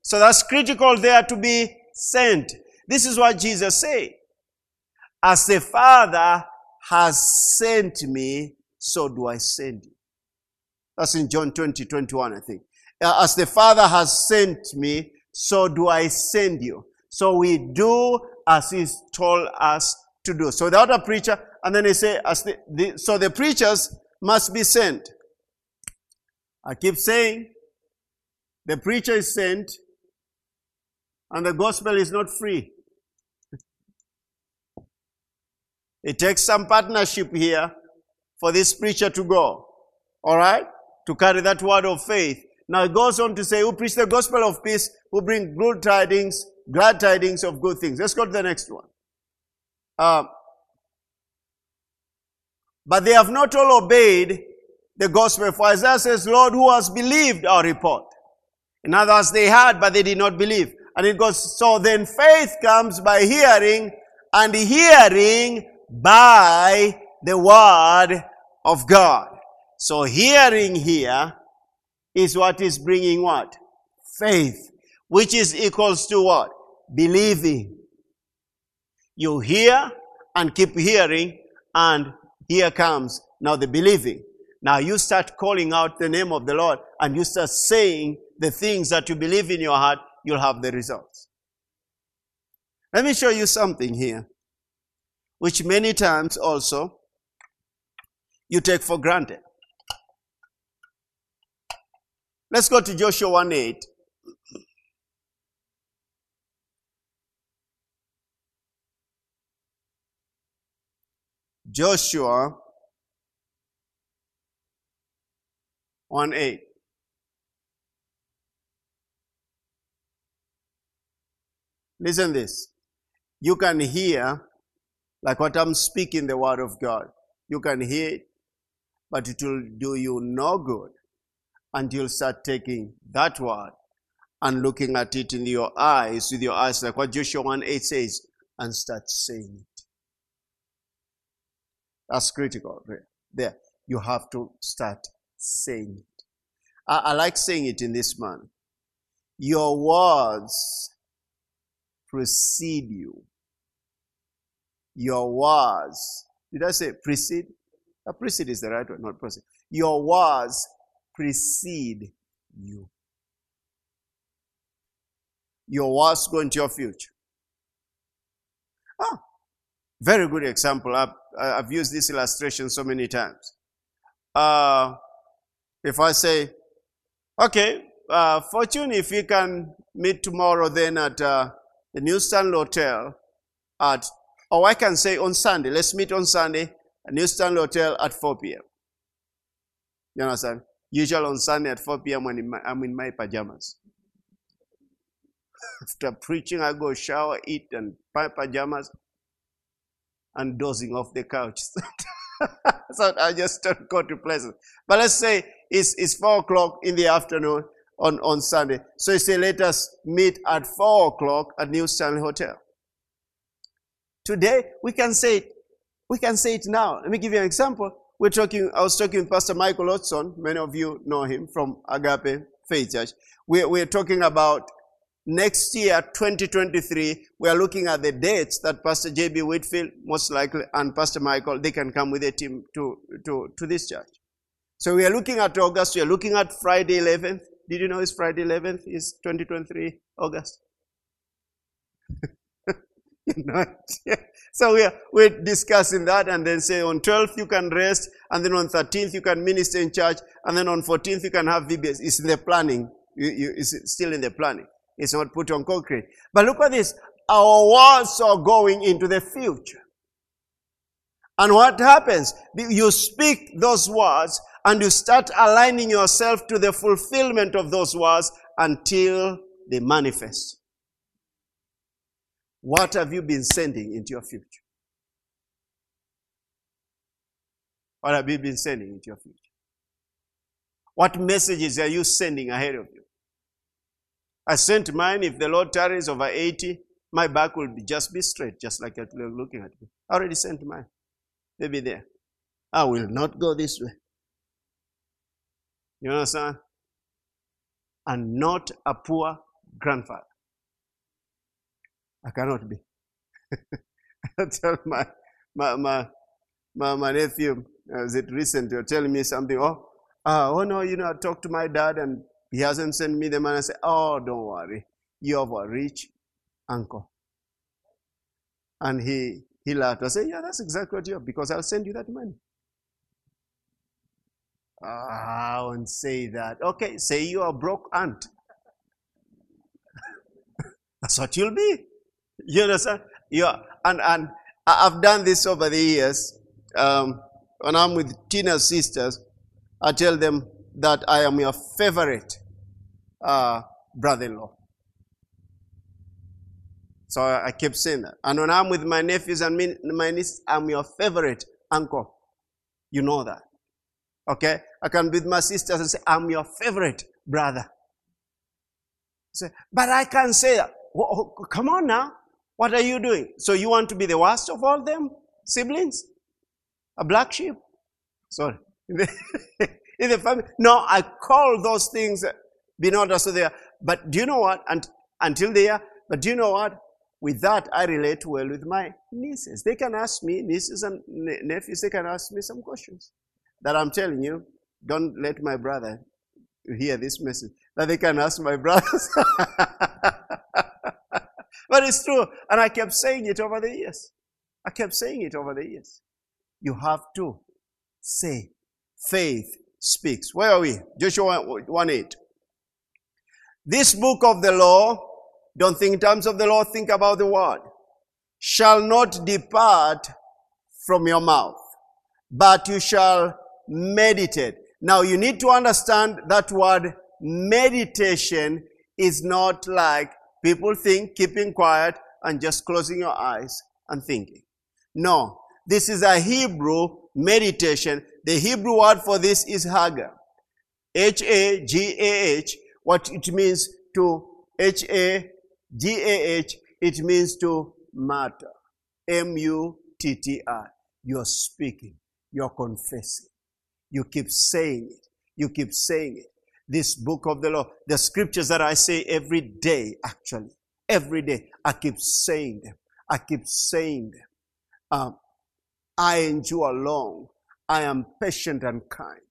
So that's critical there to be sent. This is what Jesus said. As the Father has sent me, so do I send you. That's in John 20, 21, I think. Uh, as the Father has sent me, so do I send you. So we do as He's told us to do. So without a preacher, and then he say, the, the, so the preachers must be sent. I keep saying, the preacher is sent, and the gospel is not free. It takes some partnership here for this preacher to go. All right? To carry that word of faith. Now it goes on to say, who preach the gospel of peace, who bring good tidings, glad tidings of good things. Let's go to the next one. Uh, but they have not all obeyed the gospel. For Isaiah says, Lord, who has believed our report? In other words, they had, but they did not believe. And it goes, so then faith comes by hearing, and hearing by the word of God. So hearing here is what is bringing what? Faith, which is equals to what? Believing. You hear and keep hearing, and here comes now the believing. Now you start calling out the name of the Lord and you start saying the things that you believe in your heart, you'll have the results. Let me show you something here which many times also you take for granted. Let's go to Joshua 1 8. Joshua 1 8. Listen this. You can hear like what I'm speaking, the word of God. You can hear it, but it will do you no good until you start taking that word and looking at it in your eyes, with your eyes, like what Joshua 1 8 says, and start saying it. That's critical. There. You have to start saying it. I, I like saying it in this manner. Your words precede you your words. Did I say precede? A precede is the right word, not proceed. Your words precede you. Your words go into your future. Ah, very good example. I've, I've used this illustration so many times. Uh, if I say, okay, uh, Fortune, if we can meet tomorrow then at uh, the New Stanley Hotel at or I can say on Sunday, let's meet on Sunday at New Stanley Hotel at 4 p.m. You understand? Usually on Sunday at 4 p.m. when I'm in my pajamas. [LAUGHS] After preaching, I go shower, eat, and my pajamas, and dozing off the couch. [LAUGHS] [LAUGHS] so I just don't go to places. But let's say it's, it's 4 o'clock in the afternoon on, on Sunday. So you say, let us meet at 4 o'clock at New Stanley Hotel. Today, we can say it. We can say it now. Let me give you an example. We're talking, I was talking with Pastor Michael Watson. Many of you know him from Agape Faith Church. We're, we're talking about next year, 2023. We are looking at the dates that Pastor J.B. Whitfield, most likely, and Pastor Michael, they can come with a team to, to, to this church. So we are looking at August. We are looking at Friday 11th. Did you know it's Friday 11th is 2023 August? [LAUGHS] [LAUGHS] so we're, we're discussing that and then say on 12th you can rest and then on 13th you can minister in church and then on 14th you can have VBS. It's in the planning. You, you, it's still in the planning. It's not put on concrete. But look at this. our words are going into the future. And what happens? You speak those words and you start aligning yourself to the fulfillment of those words until they manifest. What have you been sending into your future? What have you been sending into your future? What messages are you sending ahead of you? I sent mine. If the Lord tarries over 80, my back will be just be straight, just like you're looking at me. I already sent mine. They'll be there. I will not go this way. You understand? And not a poor grandfather. I cannot be. [LAUGHS] I tell my, my, my, my, my nephew, is it recent, you're telling me something, oh, uh, oh no, you know, I talked to my dad and he hasn't sent me the money. I say, oh, don't worry. You have a rich uncle. And he, he laughed. I said, yeah, that's exactly what you have because I'll send you that money. Ah, I won't say that. Okay, say you're a broke aunt. [LAUGHS] that's what you'll be. You understand? Yeah, and, and I've done this over the years. Um, when I'm with Tina's sisters, I tell them that I am your favorite uh, brother-in-law. So I keep saying that. And when I'm with my nephews and my nieces, I'm your favorite uncle. You know that. Okay? I can be with my sisters and say, I'm your favorite brother. Say, but I can't say that. Come on now. What are you doing? So you want to be the worst of all them siblings? A black sheep? Sorry. [LAUGHS] In the family. No, I call those things be not as they. But do you know what? And, until they are. But do you know what? With that, I relate well with my nieces. They can ask me, nieces and nephews, they can ask me some questions. That I'm telling you, don't let my brother hear this message. That they can ask my [LAUGHS] brothers. but it's true. And I kept saying it over the years. I kept saying it over the years. You have to say, faith speaks. Where are we? Joshua 1 8. This book of the law, don't think in terms of the law, think about the word, shall not depart from your mouth, but you shall meditate. Now you need to understand that word meditation is not like people think keeping quiet and just closing your eyes and thinking. No, this is a Hebrew meditation. The Hebrew word for this is Hagah. H-A-G-A-H, what it means to H-A-G-A-H, it means to matter. M-U-T-T-R. You're speaking. You're confessing. You keep saying it. You keep saying it. This book of the law, the scriptures that I say every day, actually, every day, I keep saying them. I keep saying them. Um, I endure long. I am patient and kind.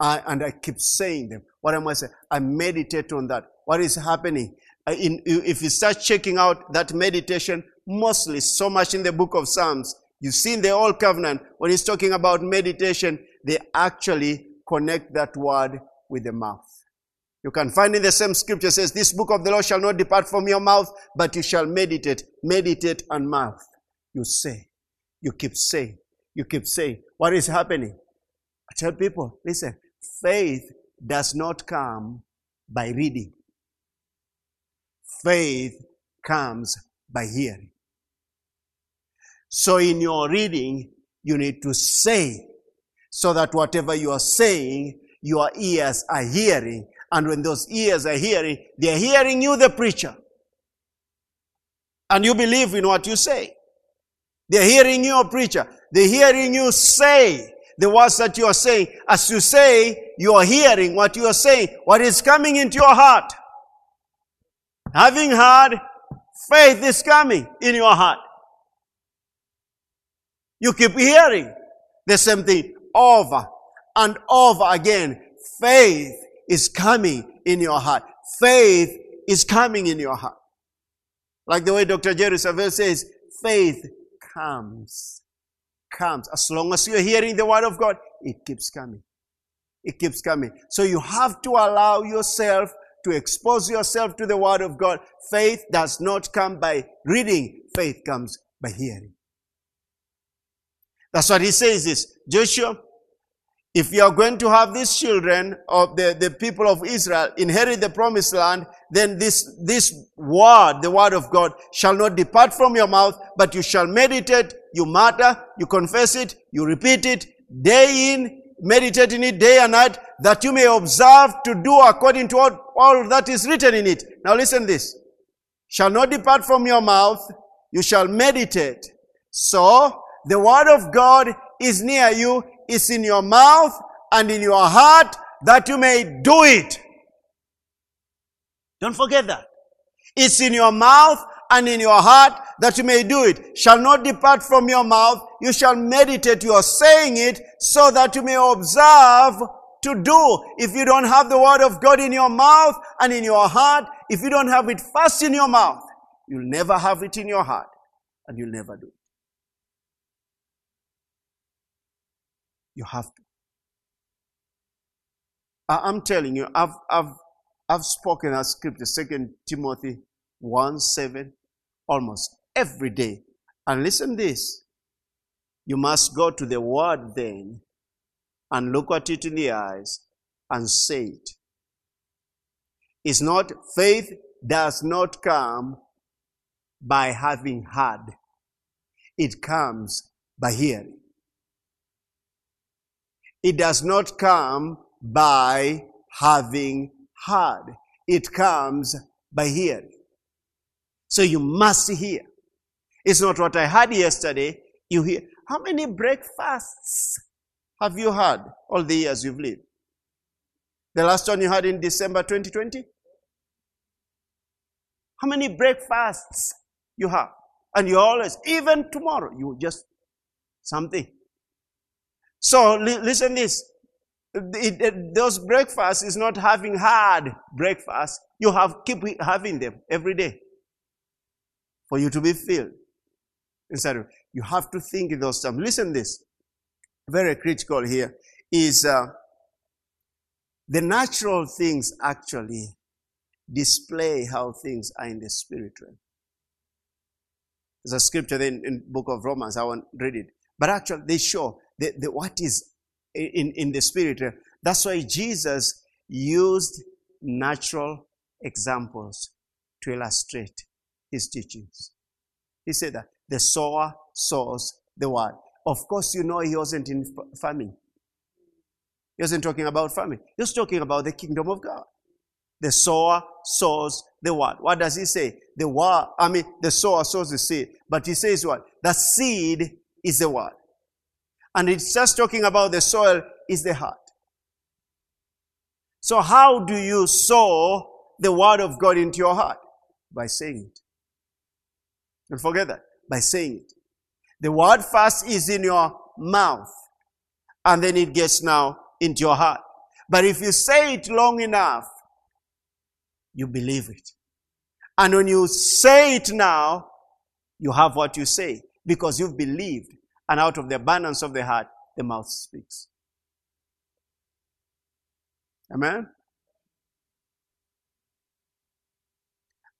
I, and I keep saying them. What am I saying? I meditate on that. What is happening? In, if you start checking out that meditation, mostly so much in the book of Psalms, you see in the Old Covenant, when he's talking about meditation, they actually connect that word with the mouth. You can find in the same scripture says, This book of the law shall not depart from your mouth, but you shall meditate. Meditate on mouth. You say. You keep saying. You keep saying. What is happening? I tell people, listen, Faith does not come by reading. Faith comes by hearing. So in your reading, you need to say so that whatever you are saying, your ears are hearing. And when those ears are hearing, they are hearing you, the preacher. And you believe in what you say. They're hearing you, preacher. They're hearing you say the words that you are saying. As you say, you are hearing what you are saying, what is coming into your heart. Having heard, faith is coming in your heart. You keep hearing the same thing over and over again. Faith is coming in your heart. Faith is coming in your heart. Like the way Dr. Jerry Savelle says, faith comes comes. As long as you're hearing the word of God, it keeps coming. It keeps coming. So you have to allow yourself to expose yourself to the Word of God. Faith does not come by reading, faith comes by hearing. That's what he says is, Joshua, if you are going to have these children of the, the people of Israel inherit the promised land, then this, this word, the word of God, shall not depart from your mouth, but you shall meditate, you matter, you confess it, you repeat it, day in, meditate in it day and night, that you may observe to do according to all, all that is written in it. Now listen this. Shall not depart from your mouth, you shall meditate. So, the word of God is near you, is in your mouth and in your heart that you may do it. Don't forget that. It's in your mouth and in your heart that you may do it. Shall not depart from your mouth. You shall meditate. You are saying it so that you may observe to do. If you don't have the word of God in your mouth and in your heart, if you don't have it fast in your mouth, you'll never have it in your heart and you'll never do it. You have to. I'm telling you, I've, I've, I've spoken that scripture, Second Timothy 1 7, almost every day. And listen this. You must go to the word then and look at it in the eyes and say it. It's not, faith does not come by having heard. It comes by hearing. It does not come by having heard. It comes by hearing. So you must hear. It's not what I had yesterday. You hear. How many breakfasts have you had all the years you've lived? The last one you had in December 2020? How many breakfasts you have? And you always, even tomorrow, you just something. So li- listen this. It, it, those breakfasts is not having hard breakfast. You have keep having them every day for you to be filled. Instead of you have to think in those terms. Listen this. Very critical here is uh, the natural things actually display how things are in the spiritual. There's a scripture in, in book of Romans. I won't read it. But actually, they show the, the, what is in, in the spirit. That's why Jesus used natural examples to illustrate his teachings. He said that the sower sows the word. Of course, you know he wasn't in farming. He wasn't talking about farming. He was talking about the kingdom of God. The sower sows the word. What does he say? The word, I mean, the sower sows the seed. But he says what? The seed is the word and it's just talking about the soil is the heart. So how do you sow the word of God into your heart? By saying it. Don't forget that. By saying it. The word first is in your mouth and then it gets now into your heart. But if you say it long enough, you believe it. And when you say it now, you have what you say because you've believed and out of the abundance of the heart, the mouth speaks. Amen?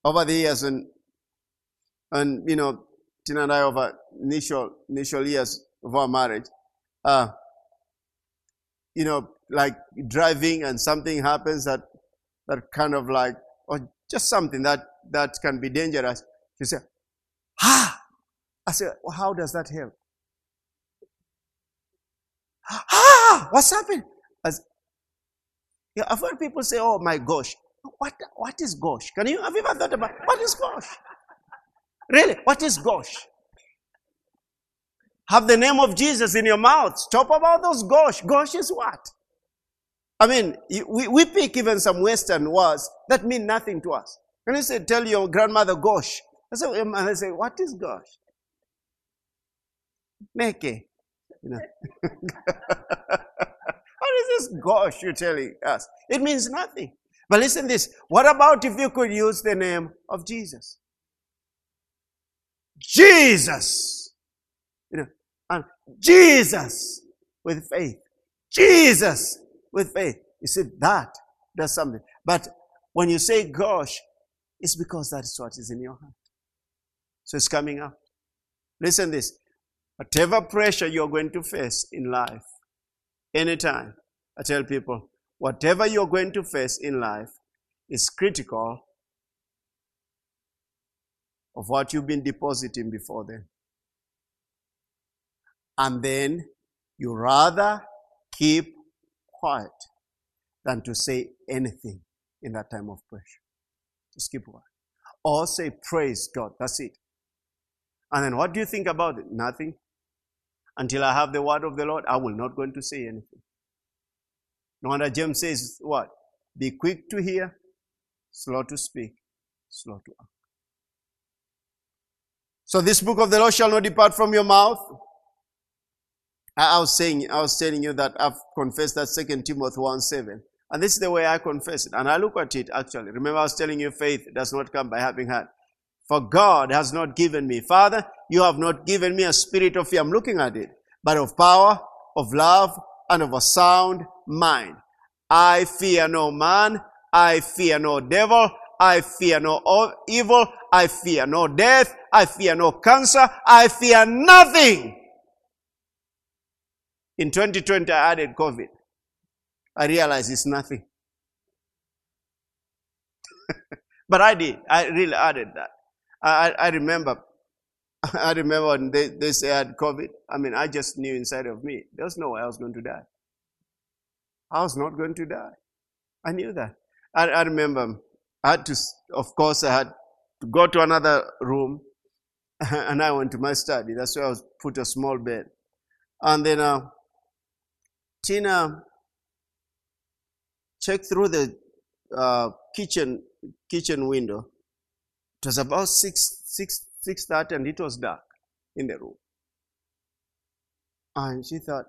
Over the years, and, and you know, Tina and I, over initial, initial years of our marriage, uh, you know, like driving and something happens that, that kind of like, or just something that, that can be dangerous. She said, ah! I said, well, how does that help? Ah, what's happened? As, I've heard people say, oh my gosh. What, what is gosh? Can you, have you ever thought about, what is gosh? Really, what is gosh? Have the name of Jesus in your mouth. Stop about those gosh. Gosh is what? I mean, we, we pick even some Western words that mean nothing to us. Can you say, tell your grandmother gosh? I say, they say, what is gosh? Meke. You know. [LAUGHS] what is this gosh you're telling us? It means nothing. But listen this. What about if you could use the name of Jesus? Jesus. You know, and Jesus with faith. Jesus with faith. You see, that does something. But When you say gosh, it's because that is what is in your heart. So it's coming out. Listen this. Whatever pressure you're going to face in life, anytime, I tell people, whatever you're going to face in life is critical of what you've been depositing before then. And then you rather keep quiet than to say anything in that time of pressure. Just keep quiet. Or say, Praise God. That's it. And then what do you think about it? Nothing. Until I have the word of the Lord, I will not going to say anything. No wonder James says, What? Be quick to hear, slow to speak, slow to act. So this book of the law shall not depart from your mouth. I, was saying, I was telling you that I've confessed that Second Timothy 1 7. And this is the way I confess it. And I look at it actually. Remember, I was telling you faith does not come by having heard. For God has not given me. Father, you have not given me a spirit of fear. I'm looking at it. But of power, of love, and of a sound mind. I fear no man. I fear no devil. I fear no evil. I fear no death. I fear no cancer. I fear nothing. In 2020, I added COVID. I realized it's nothing. [LAUGHS] but I did. I really added that. I, I remember. [LAUGHS] I remember when they, they said COVID. I mean, I just knew inside of me, there was no way I was going to die. I was not going to die. I knew that. I, I remember I had to, of course, I had to go to another room [LAUGHS] and I went to my study. That's where I was put a small bed. And then uh, Tina checked through the uh, kitchen kitchen window. It was about six six six thirty, and it was dark in the room. And she thought,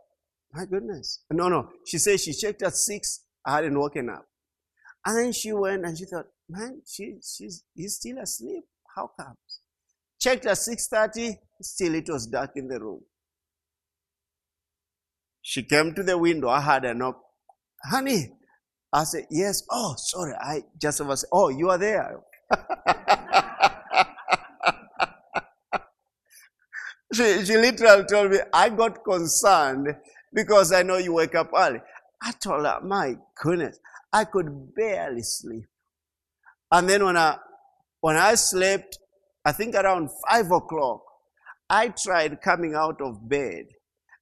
"My goodness!" No, no. She said she checked at six. I hadn't woken up, and then she went and she thought, "Man, she she's he's still asleep. How comes?" Checked at six thirty. Still, it was dark in the room. She came to the window. I had a knock. Honey, I said, yes. Oh, sorry. I just was, oh, you are there. [LAUGHS] she, she literally told me, I got concerned because I know you wake up early. I told her, my goodness, I could barely sleep. And then when I, when I slept, I think around five o'clock, I tried coming out of bed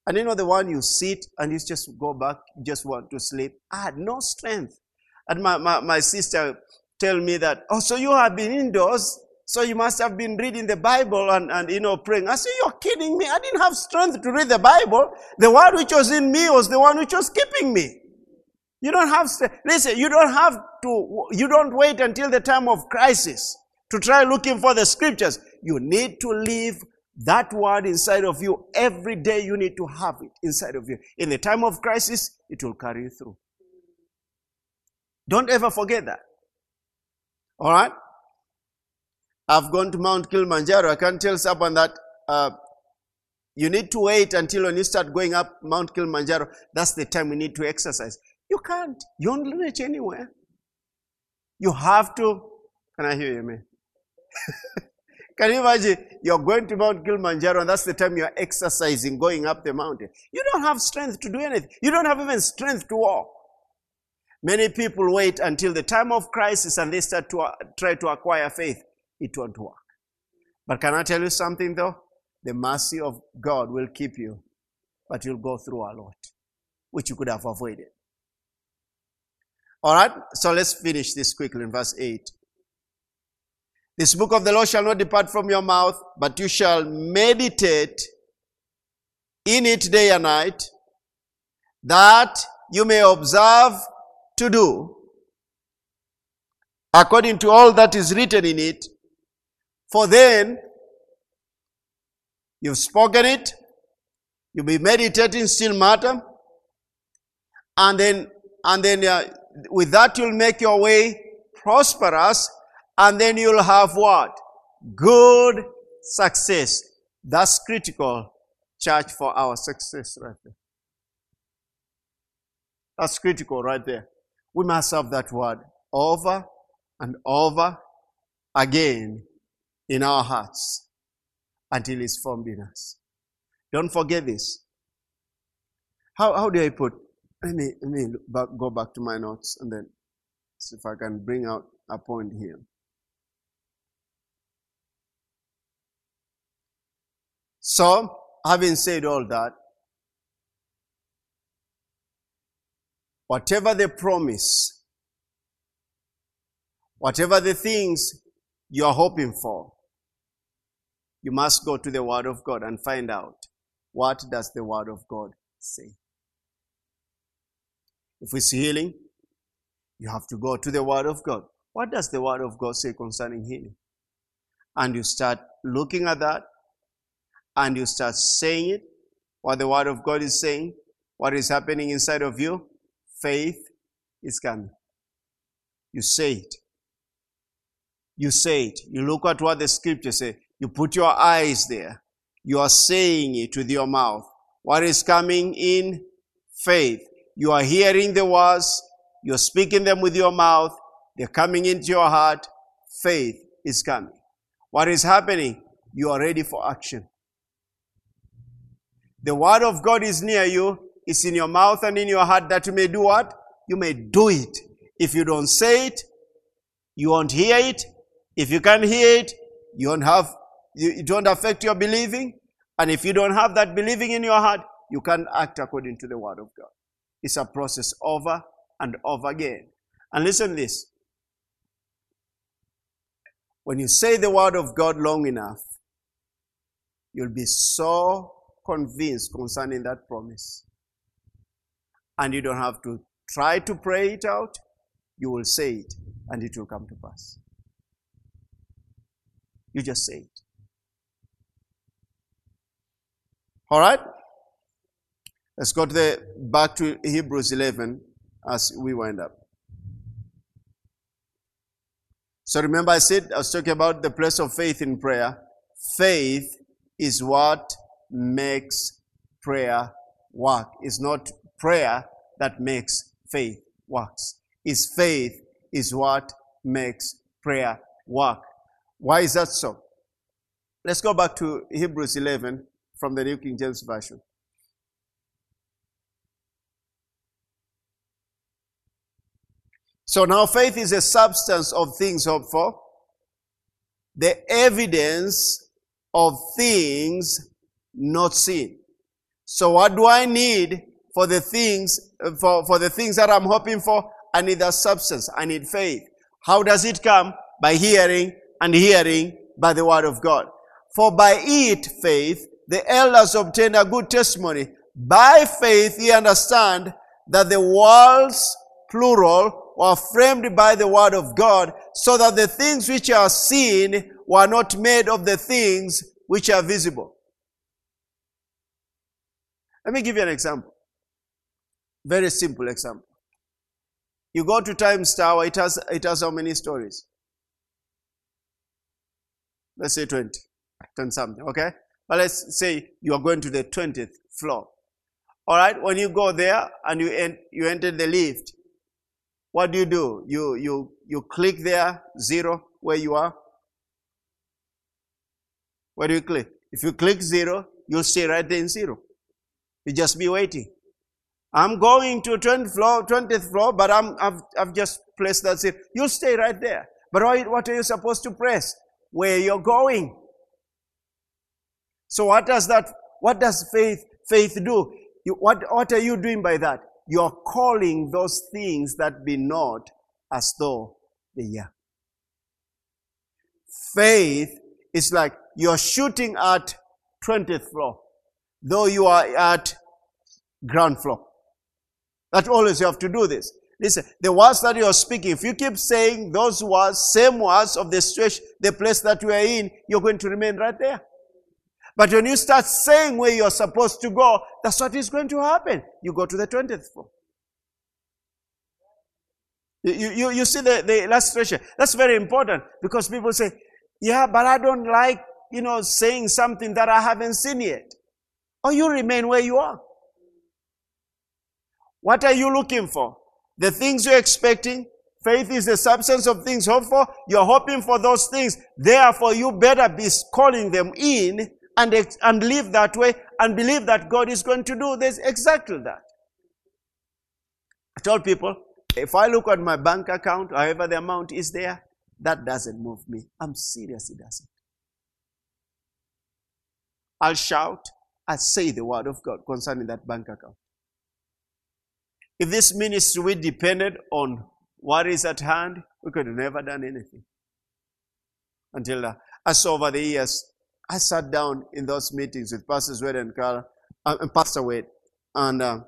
and you know the one you sit and you just go back, just want to sleep. I had no strength. And my, my, my sister tell me that, oh, so you have been indoors, so you must have been reading the Bible and, and you know, praying. I said, you're kidding me. I didn't have strength to read the Bible. The word which was in me was the one which was keeping me. You don't have, listen, you don't have to, you don't wait until the time of crisis to try looking for the scriptures. You need to live that word inside of you, every day you need to have it inside of you. In the time of crisis, it will carry you through. Don't ever forget that. All right? I've gone to Mount Kilimanjaro. I can't tell someone that uh, you need to wait until when you start going up Mount Kilimanjaro. That's the time we need to exercise. You can't. You won't reach anywhere. You have to. Can I hear you, man? [LAUGHS] Can you imagine? You're going to Mount Kilimanjaro and that's the time you're exercising, going up the mountain. You don't have strength to do anything. You don't have even strength to walk. Many people wait until the time of crisis and they start to uh, try to acquire faith. It won't work. But can I tell you something though? The mercy of God will keep you, but you'll go through a lot, which you could have avoided. All right, so let's finish this quickly in verse 8. This book of the law shall not depart from your mouth, but you shall meditate in it day and night, that you may observe to do according to all that is written in it. For then you've spoken it, you'll be meditating still matter, and then and then uh, with that you'll make your way prosperous and then you'll have what? Good success. That's critical, church, for our success right there. That's critical right there. We must have that word over and over again in our hearts until it's formed in us. Don't forget this. How, how do I put? Let me, let me back, go back to my notes and then see if I can bring out a point here. So, having said all that, whatever the promise, whatever the things you are hoping for, you must go to the Word of God and find out what does the Word of God say. If it's healing, you have to go to the Word of God. What does the Word of God say concerning healing? And you start looking at that and you start saying it, what the Word of God is saying, what is happening inside of you, faith is coming. You say it. You say it. You look at what the scripture says. You put your eyes there. You are saying it with your mouth. What is coming in? Faith. You are hearing the words. You're speaking them with your mouth. They're coming into your heart. Faith is coming. What is happening? You are ready for action. The word of God is near you. It's in your mouth and in your heart that you may do what? You may do it. If you don't say it, you won't hear it. If you can't hear it, you won't have, you, it won't affect your believing. And if you don't have that believing in your heart, you can't act according to the word of God. It's a process over and over again. And listen this. When you say the word of God long enough, you'll be so convinced concerning that promise. And you don't have to try to pray it out. You will say it and it will come to pass. You just say it. All right? Let's go to the back to Hebrews 11 as we wind up. So remember I said I was talking about the place of faith in prayer. Faith is what makes prayer work. It's not prayer that makes faith works. It's faith is what makes prayer work. Why is that so? Let's go back to Hebrews 11 from the New King James Version. So now faith is a substance of things hoped for, the evidence of things not seen. So what do I need for the things, for, for the things that I'm hoping for? I need that substance. I need faith. How does it come? By hearing and hearing by the word of God. For by it, faith, the elders obtained a good testimony. By faith, ye understand that the worlds, plural, were framed by the word of God, so that the things which are seen were not made of the things which are visible. Let me give you an example. Very simple example. You go to Times Tower, it has, it has how many stories? Let's say 20, 10 something, okay? But let's say you are going to the 20th floor. All right, when you go there and you, en- you enter the lift, what do you do? You, you, you click there, zero, where you are. Where do you click? If you click zero, you'll stay right there in zero. You just be waiting. I'm going to 20th floor, 20th floor, but I'm, I've, I've just placed that zero. You stay right there. But what are you supposed to press? Where you're going. So what does that, what does faith, faith do? You, what, what are you doing by that? You're calling those things that be not as though they are. Faith is like you're shooting at 20th floor though you are at ground floor. That always you have to do this. Listen, the words that you are speaking, if you keep saying those words, same words of the situation, the place that you are in, you're going to remain right there. But when you start saying where you're supposed to go, that's what is going to happen. You go to the 20th floor. You, you, you see the, the illustration. That's very important because people say, yeah, but I don't like, you know, saying something that I haven't seen yet or you remain where you are. What are you looking for? The things you're expecting, Faith is the substance of things hoped for. You're hoping for those things. Therefore, you better be calling them in and, and live that way and believe that God is going to do this exactly that. I told people, if I look at my bank account, however the amount is there, that doesn't move me. I'm serious, it doesn't. I'll shout, I say the word of God concerning that bank account. If this ministry we depended on what is at hand, we could have never done anything. Until uh, as over the years, I sat down in those meetings with Pastors Wade and Carl, uh, and Pastor Wade, and uh,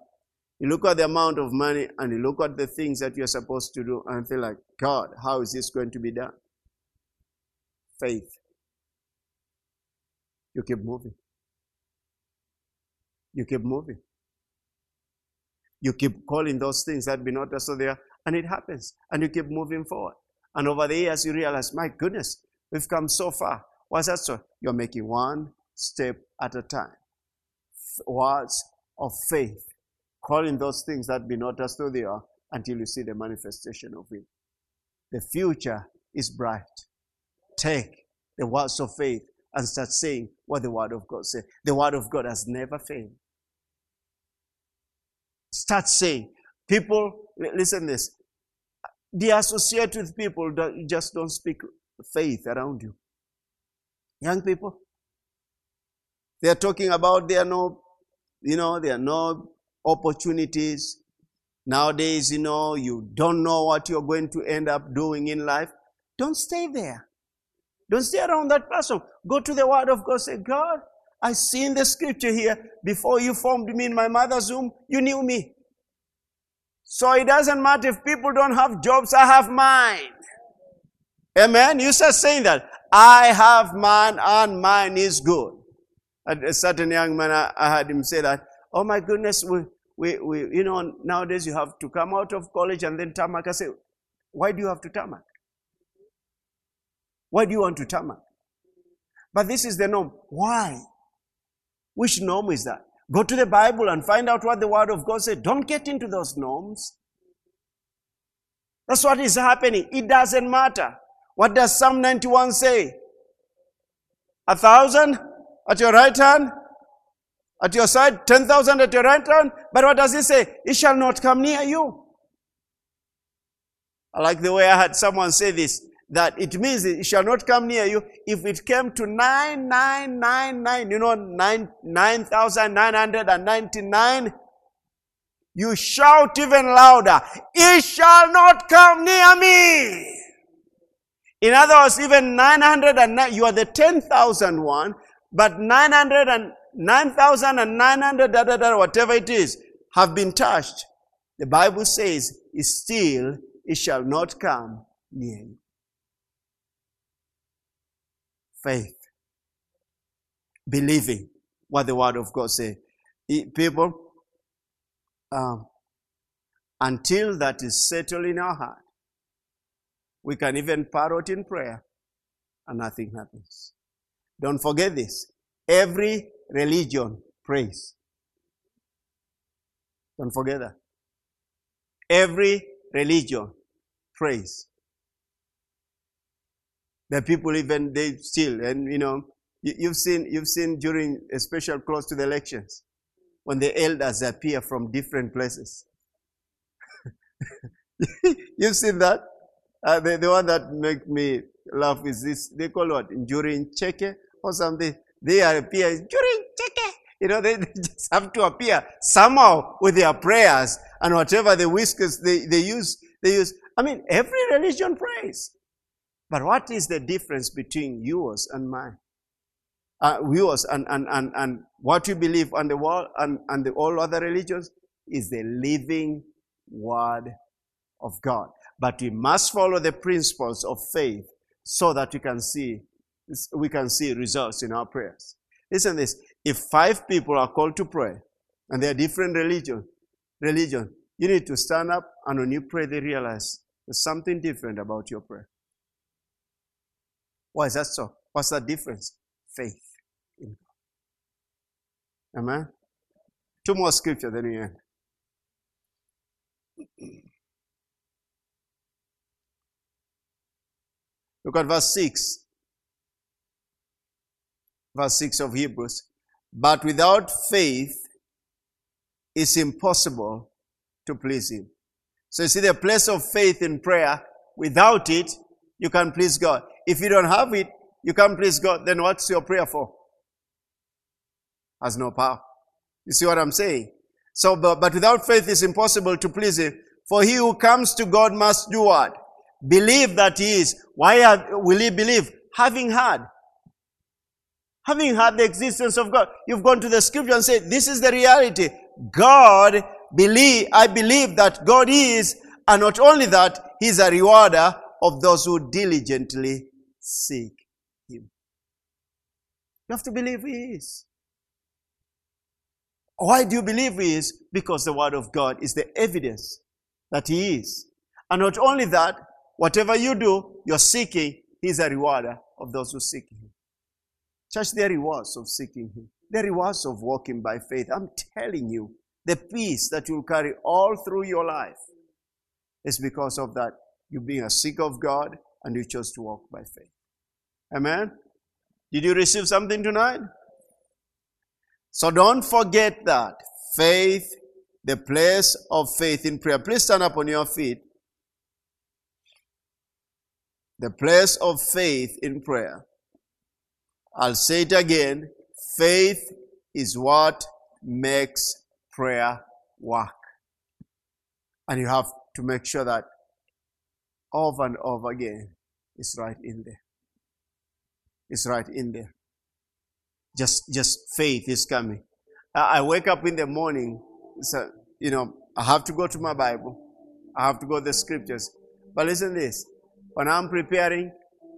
you look at the amount of money and you look at the things that you're supposed to do and feel like, God, how is this going to be done? Faith. You keep moving. You keep moving. You keep calling those things that be not as so they are, and it happens. And you keep moving forward. And over the years, you realize, my goodness, we've come so far. What's that so? You're making one step at a time. Words of faith, calling those things that be not as though they are until you see the manifestation of it. The future is bright. Take the words of faith and start saying what the Word of God says. The Word of God has never failed. Start saying. People, listen this. They associate with people that just don't speak faith around you. Young people, they are talking about there are no, you know, there are no opportunities. Nowadays, you know, you don't know what you're going to end up doing in life. Don't stay there. Don't stay around that person. Go to the Word of God. Say, God, I see in the scripture here, before you formed me in my mother's womb, you knew me. So it doesn't matter if people don't have jobs, I have mine. Amen. You start saying that. I have mine and mine is good. A certain young man, I, I heard him say that, oh my goodness, we, we, we, you know, nowadays you have to come out of college and then tarmac. I say, why do you have to tarmac? Why do you want to tarmac? But this is the norm. Why? Which norm is that? Go to the Bible and find out what the Word of God said. Don't get into those norms. That's what is happening. It doesn't matter. What does Psalm 91 say? A thousand at your right hand, at your side, 10,000 at your right hand. But what does it say? It shall not come near you. I like the way I had someone say this that it means it shall not come near you. If it came to 9999, you know, 9,999, 9, you shout even louder, it shall not come near me. In other words, even 909, you are the 10,000 one, but 900 and 9,900, da, da, da, whatever it is, have been touched. The Bible says, still, it shall not come near you faith, believing what the Word of God says. People, um, until that is settled in our heart, we can even parrot in prayer and nothing happens. Don't forget this. Every religion prays. Don't forget that. Every religion prays. The people even they still and you know you've seen you've seen during especially close to the elections when the elders appear from different places. [LAUGHS] you've seen that. Uh, the, the one that make me laugh is this. They call what during cheke or something. They appear during cheke. You know, they, [LAUGHS] they, just have to appear somehow with their prayers and whatever the whiskers they, they use. They use. I mean, every religion prays. But what is the difference between yours and mine? Uh, yours and, and, and, and what you believe on the world and, and the, all other religions is the living word of God. But we must follow the principles of faith so that we can see we can see results in our prayers. Listen this. If five people are called to pray and they are different religion, religion, you need to stand up and when you pray, they realize there's something different about your prayer. Why is that so? What's the difference? Faith in God. Amen. Two more scripture, then we end. Look at verse 6. Verse 6 of Hebrews. But without faith, it's impossible to please Him. So you see the place of faith in prayer. Without it, you can please God. If you don't have it, you can't please God. Then what's your prayer for? Has no power. You see what I'm saying? So, but, but without faith, it's impossible to please Him. For he who comes to God must do what? Believe that he is. Why have, will he believe? Having heard. Having heard the existence of God. You've gone to the scripture and said, this is the reality. God believe, I believe that God is, and not only that, He's a rewarder of those who diligently seek Him. You have to believe He is. Why do you believe He is? Because the Word of God is the evidence that He is. And not only that, whatever you do, you're seeking, He's a rewarder of those who seek Him. Church, there rewards of seeking Him. There rewards of walking by faith. I'm telling you, the peace that you'll carry all through your life is because of that. You being a seeker of God and you chose to walk by faith. Amen? Did you receive something tonight? So don't forget that. Faith, the place of faith in prayer. Please stand up on your feet. The place of faith in prayer. I'll say it again. Faith is what makes prayer work. And you have to make sure that over and over again it's right in there. It's right in there. Just, just faith is coming. I wake up in the morning, so, you know, I have to go to my Bible. I have to go to the scriptures. But listen this. When I'm preparing,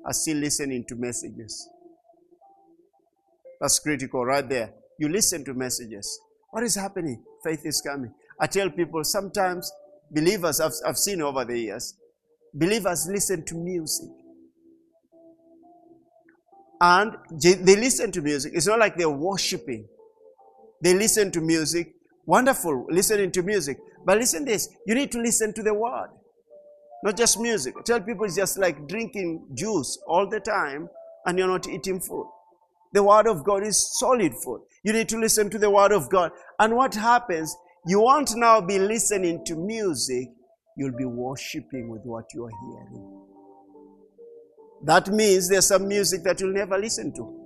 I still listening to messages. That's critical right there. You listen to messages. What is happening? Faith is coming. I tell people sometimes believers, I've, I've seen over the years, believers listen to music. And they listen to music. It's not like they're worshiping. They listen to music. Wonderful listening to music. But listen this, you need to listen to the word. Not just music. Tell people it's just like drinking juice all the time and you're not eating food. The Word of God is solid food. You need to listen to the Word of God. And what happens? You won't now be listening to music, you'll be worshiping with what you are hearing. That means there's some music that you'll never listen to.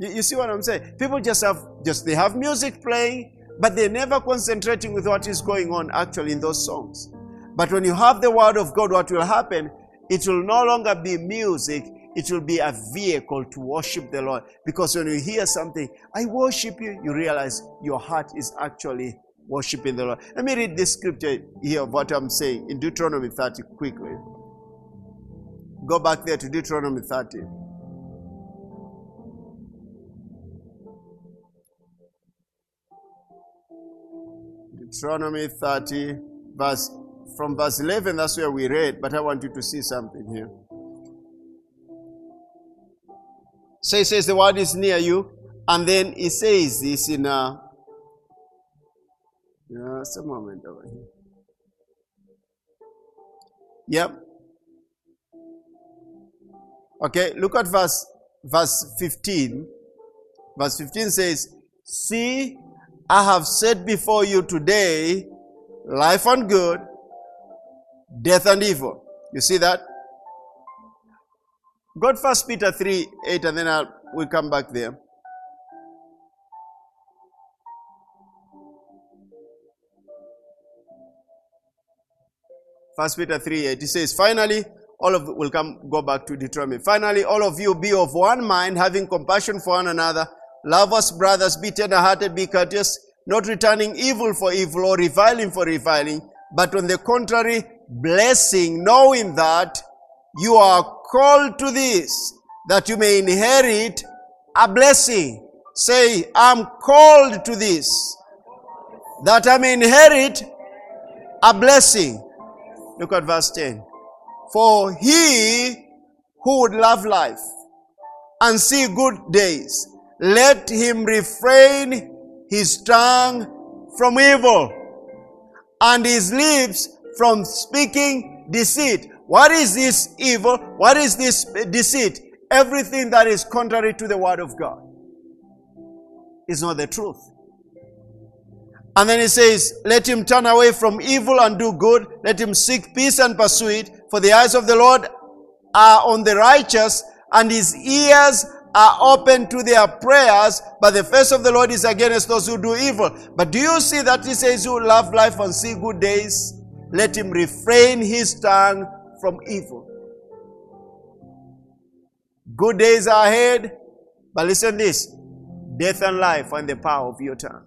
You, you see what I'm saying? People just have just they have music playing, but they're never concentrating with what is going on actually in those songs. But when you have the word of God, what will happen? It will no longer be music, it will be a vehicle to worship the Lord. Because when you hear something, I worship you, you realize your heart is actually worshiping the Lord. Let me read this scripture here of what I'm saying in Deuteronomy 30 quickly. Go back there to Deuteronomy 30. Deuteronomy 30, verse from verse 11, that's where we read, but I want you to see something here. So he says the word is near you, and then he says this in a. Just a moment over here. Yep. Okay, look at verse verse 15. Verse 15 says, See, I have set before you today life and good, death and evil. You see that? Go to First Peter 3 8, and then I'll, we'll come back there. First Peter 3 8. He says, Finally, all of will come go back to Deuteronomy. Finally, all of you be of one mind, having compassion for one another. Love us, brothers, be tender hearted, be courteous, not returning evil for evil or reviling for reviling, but on the contrary, blessing, knowing that you are called to this, that you may inherit a blessing. Say, I'm called to this, that I may inherit a blessing. Look at verse 10. For he who would love life and see good days, let him refrain his tongue from evil and his lips from speaking deceit. What is this evil? What is this deceit? Everything that is contrary to the word of God is not the truth. And then he says, Let him turn away from evil and do good. Let him seek peace and pursue it. For the eyes of the Lord are on the righteous, and his ears are open to their prayers. But the face of the Lord is against those who do evil. But do you see that he says, Who love life and see good days? Let him refrain his tongue from evil. Good days are ahead. But listen this death and life are in the power of your tongue.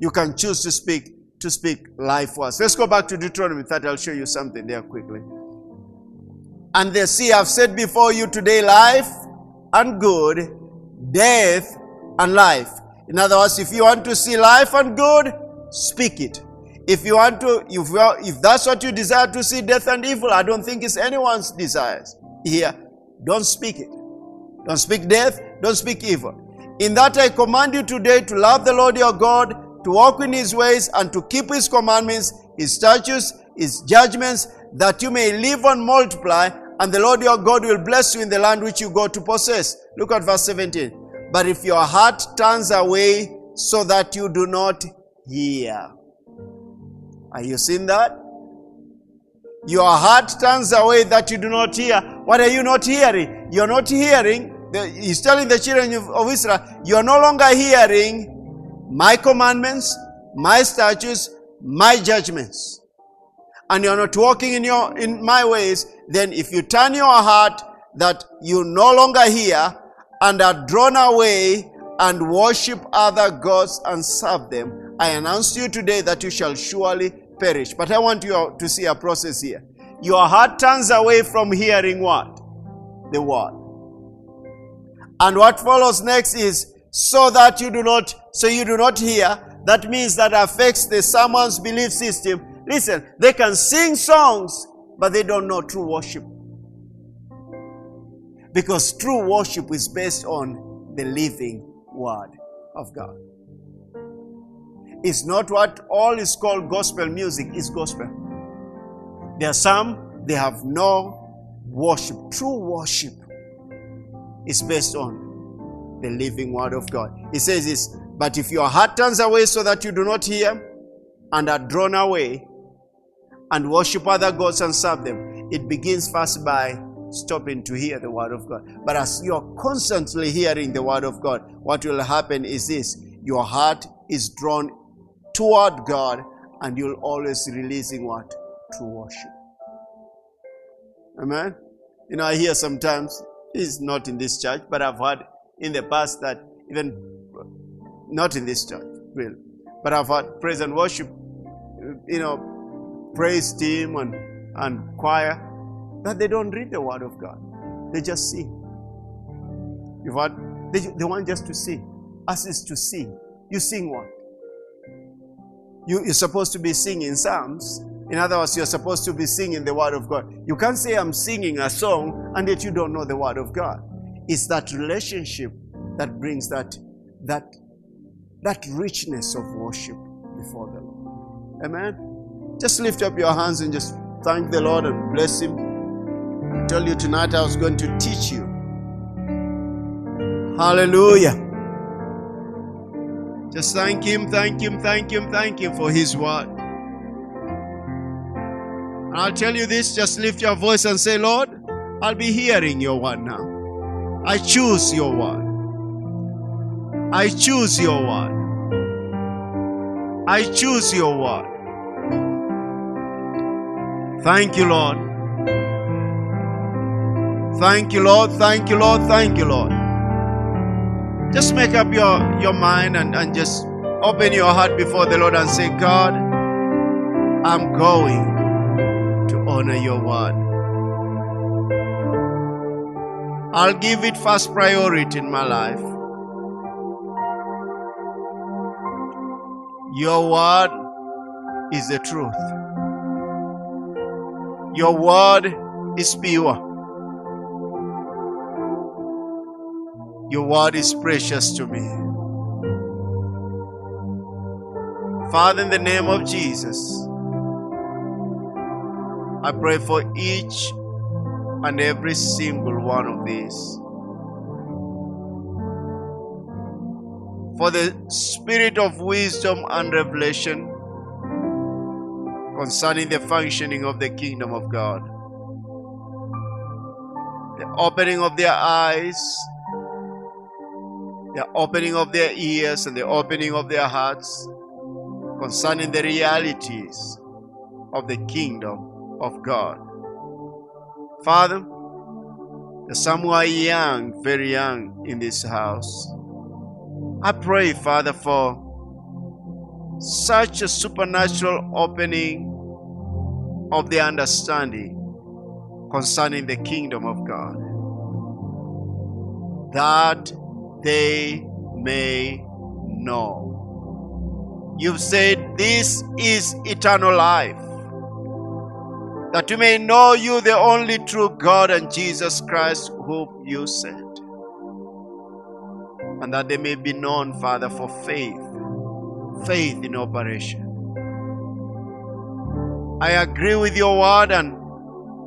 You can choose to speak to speak life words. Let's go back to Deuteronomy 30. I'll show you something there quickly. And they see I've said before you today life and good, death and life. In other words, if you want to see life and good, speak it. If you want to, if, if that's what you desire to see, death and evil, I don't think it's anyone's desires here. Don't speak it. Don't speak death. Don't speak evil. In that I command you today to love the Lord your God to walk in his ways and to keep his commandments, his statutes, his judgments, that you may live and multiply, and the Lord your God will bless you in the land which you go to possess. Look at verse 17. But if your heart turns away so that you do not hear. Are you seeing that? Your heart turns away that you do not hear. What are you not hearing? You're not hearing. he's telling the children of Israel, you are no longer hearing my commandments, my statutes, my judgments, and you're not walking in your in my ways, then if you turn your heart that you no longer hear and are drawn away and worship other gods and serve them, I announce to you today that you shall surely perish. But I want you to see a process here. Your heart turns away from hearing what? The word. And what follows next is so that you do not so you do not hear that means that affects the someone's belief system listen they can sing songs but they don't know true worship because true worship is based on the living word of god it's not what all is called gospel music is gospel there are some they have no worship true worship is based on the living word of God. He says this, but if your heart turns away so that you do not hear and are drawn away and worship other gods and serve them, it begins first by stopping to hear the word of God. But as you're constantly hearing the word of God, what will happen is this your heart is drawn toward God and you'll always releasing what? True worship. Amen. You know, I hear sometimes, it's not in this church, but I've heard in the past that even not in this church, really, but I've had praise and worship, you know, praise team and, and choir, that they don't read the Word of God. They just sing. You've had, they, they want just to sing. Us is to sing. You sing what? You, you're supposed to be singing psalms. In other words, you're supposed to be singing the Word of God. You can't say, I'm singing a song, and yet you don't know the Word of God. It's that relationship that brings that, that, that richness of worship before the Lord. Amen. Just lift up your hands and just thank the Lord and bless Him. I tell you tonight I was going to teach you. Hallelujah. Just thank Him, thank Him, thank Him, thank Him for His word. And I'll tell you this just lift your voice and say, Lord, I'll be hearing your word now. I choose your word. I choose your word. I choose your word. Thank you, Lord. Thank you, Lord. Thank you, Lord. Thank you, Lord. Just make up your, your mind and, and just open your heart before the Lord and say, God, I'm going to honor your word. I'll give it first priority in my life. Your word is the truth. Your word is pure. Your word is precious to me. Father, in the name of Jesus, I pray for each and every single one of these. For the spirit of wisdom and revelation concerning the functioning of the kingdom of God. The opening of their eyes, the opening of their ears, and the opening of their hearts concerning the realities of the kingdom of God. Father, there's some who are young, very young in this house. I pray, Father, for such a supernatural opening of the understanding concerning the kingdom of God that they may know. You've said this is eternal life, that we may know you, the only true God, and Jesus Christ, whom you sent. And that they may be known, Father, for faith, faith in operation. I agree with your word and,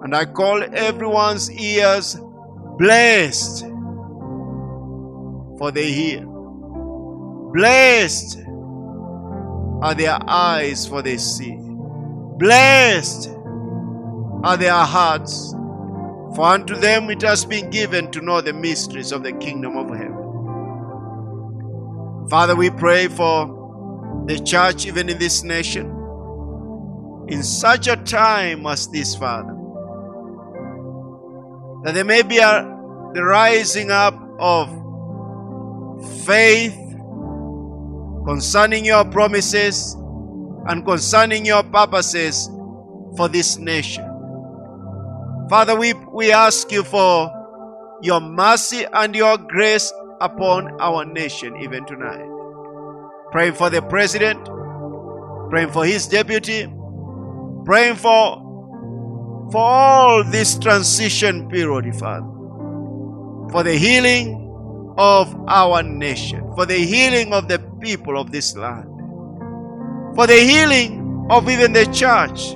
and I call everyone's ears blessed for they hear. Blessed are their eyes for they see. Blessed are their hearts, for unto them it has been given to know the mysteries of the kingdom of heaven. Father, we pray for the church, even in this nation, in such a time as this, Father, that there may be a, the rising up of faith concerning your promises and concerning your purposes for this nation. Father, we, we ask you for your mercy and your grace upon our nation even tonight. Praying for the president, praying for his deputy, praying for for all this transition period, Father, for the healing of our nation, for the healing of the people of this land, for the healing of even the church,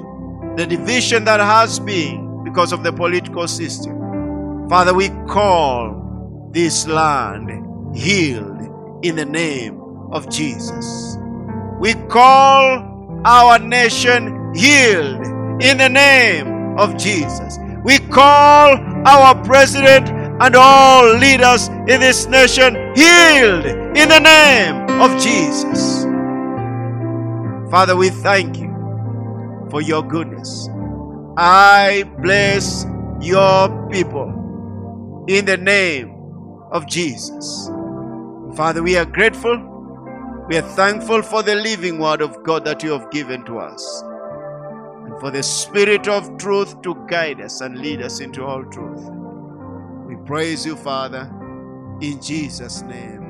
the division that has been because of the political system. Father, we call this land healed in the name of Jesus. We call our nation healed in the name of Jesus. We call our president and all leaders in this nation healed in the name of Jesus. Father, we thank you for your goodness. I bless your people in the name of Jesus. Father, we are grateful. We are thankful for the living word of God that you have given to us. And for the spirit of truth to guide us and lead us into all truth. We praise you, Father, in Jesus' name.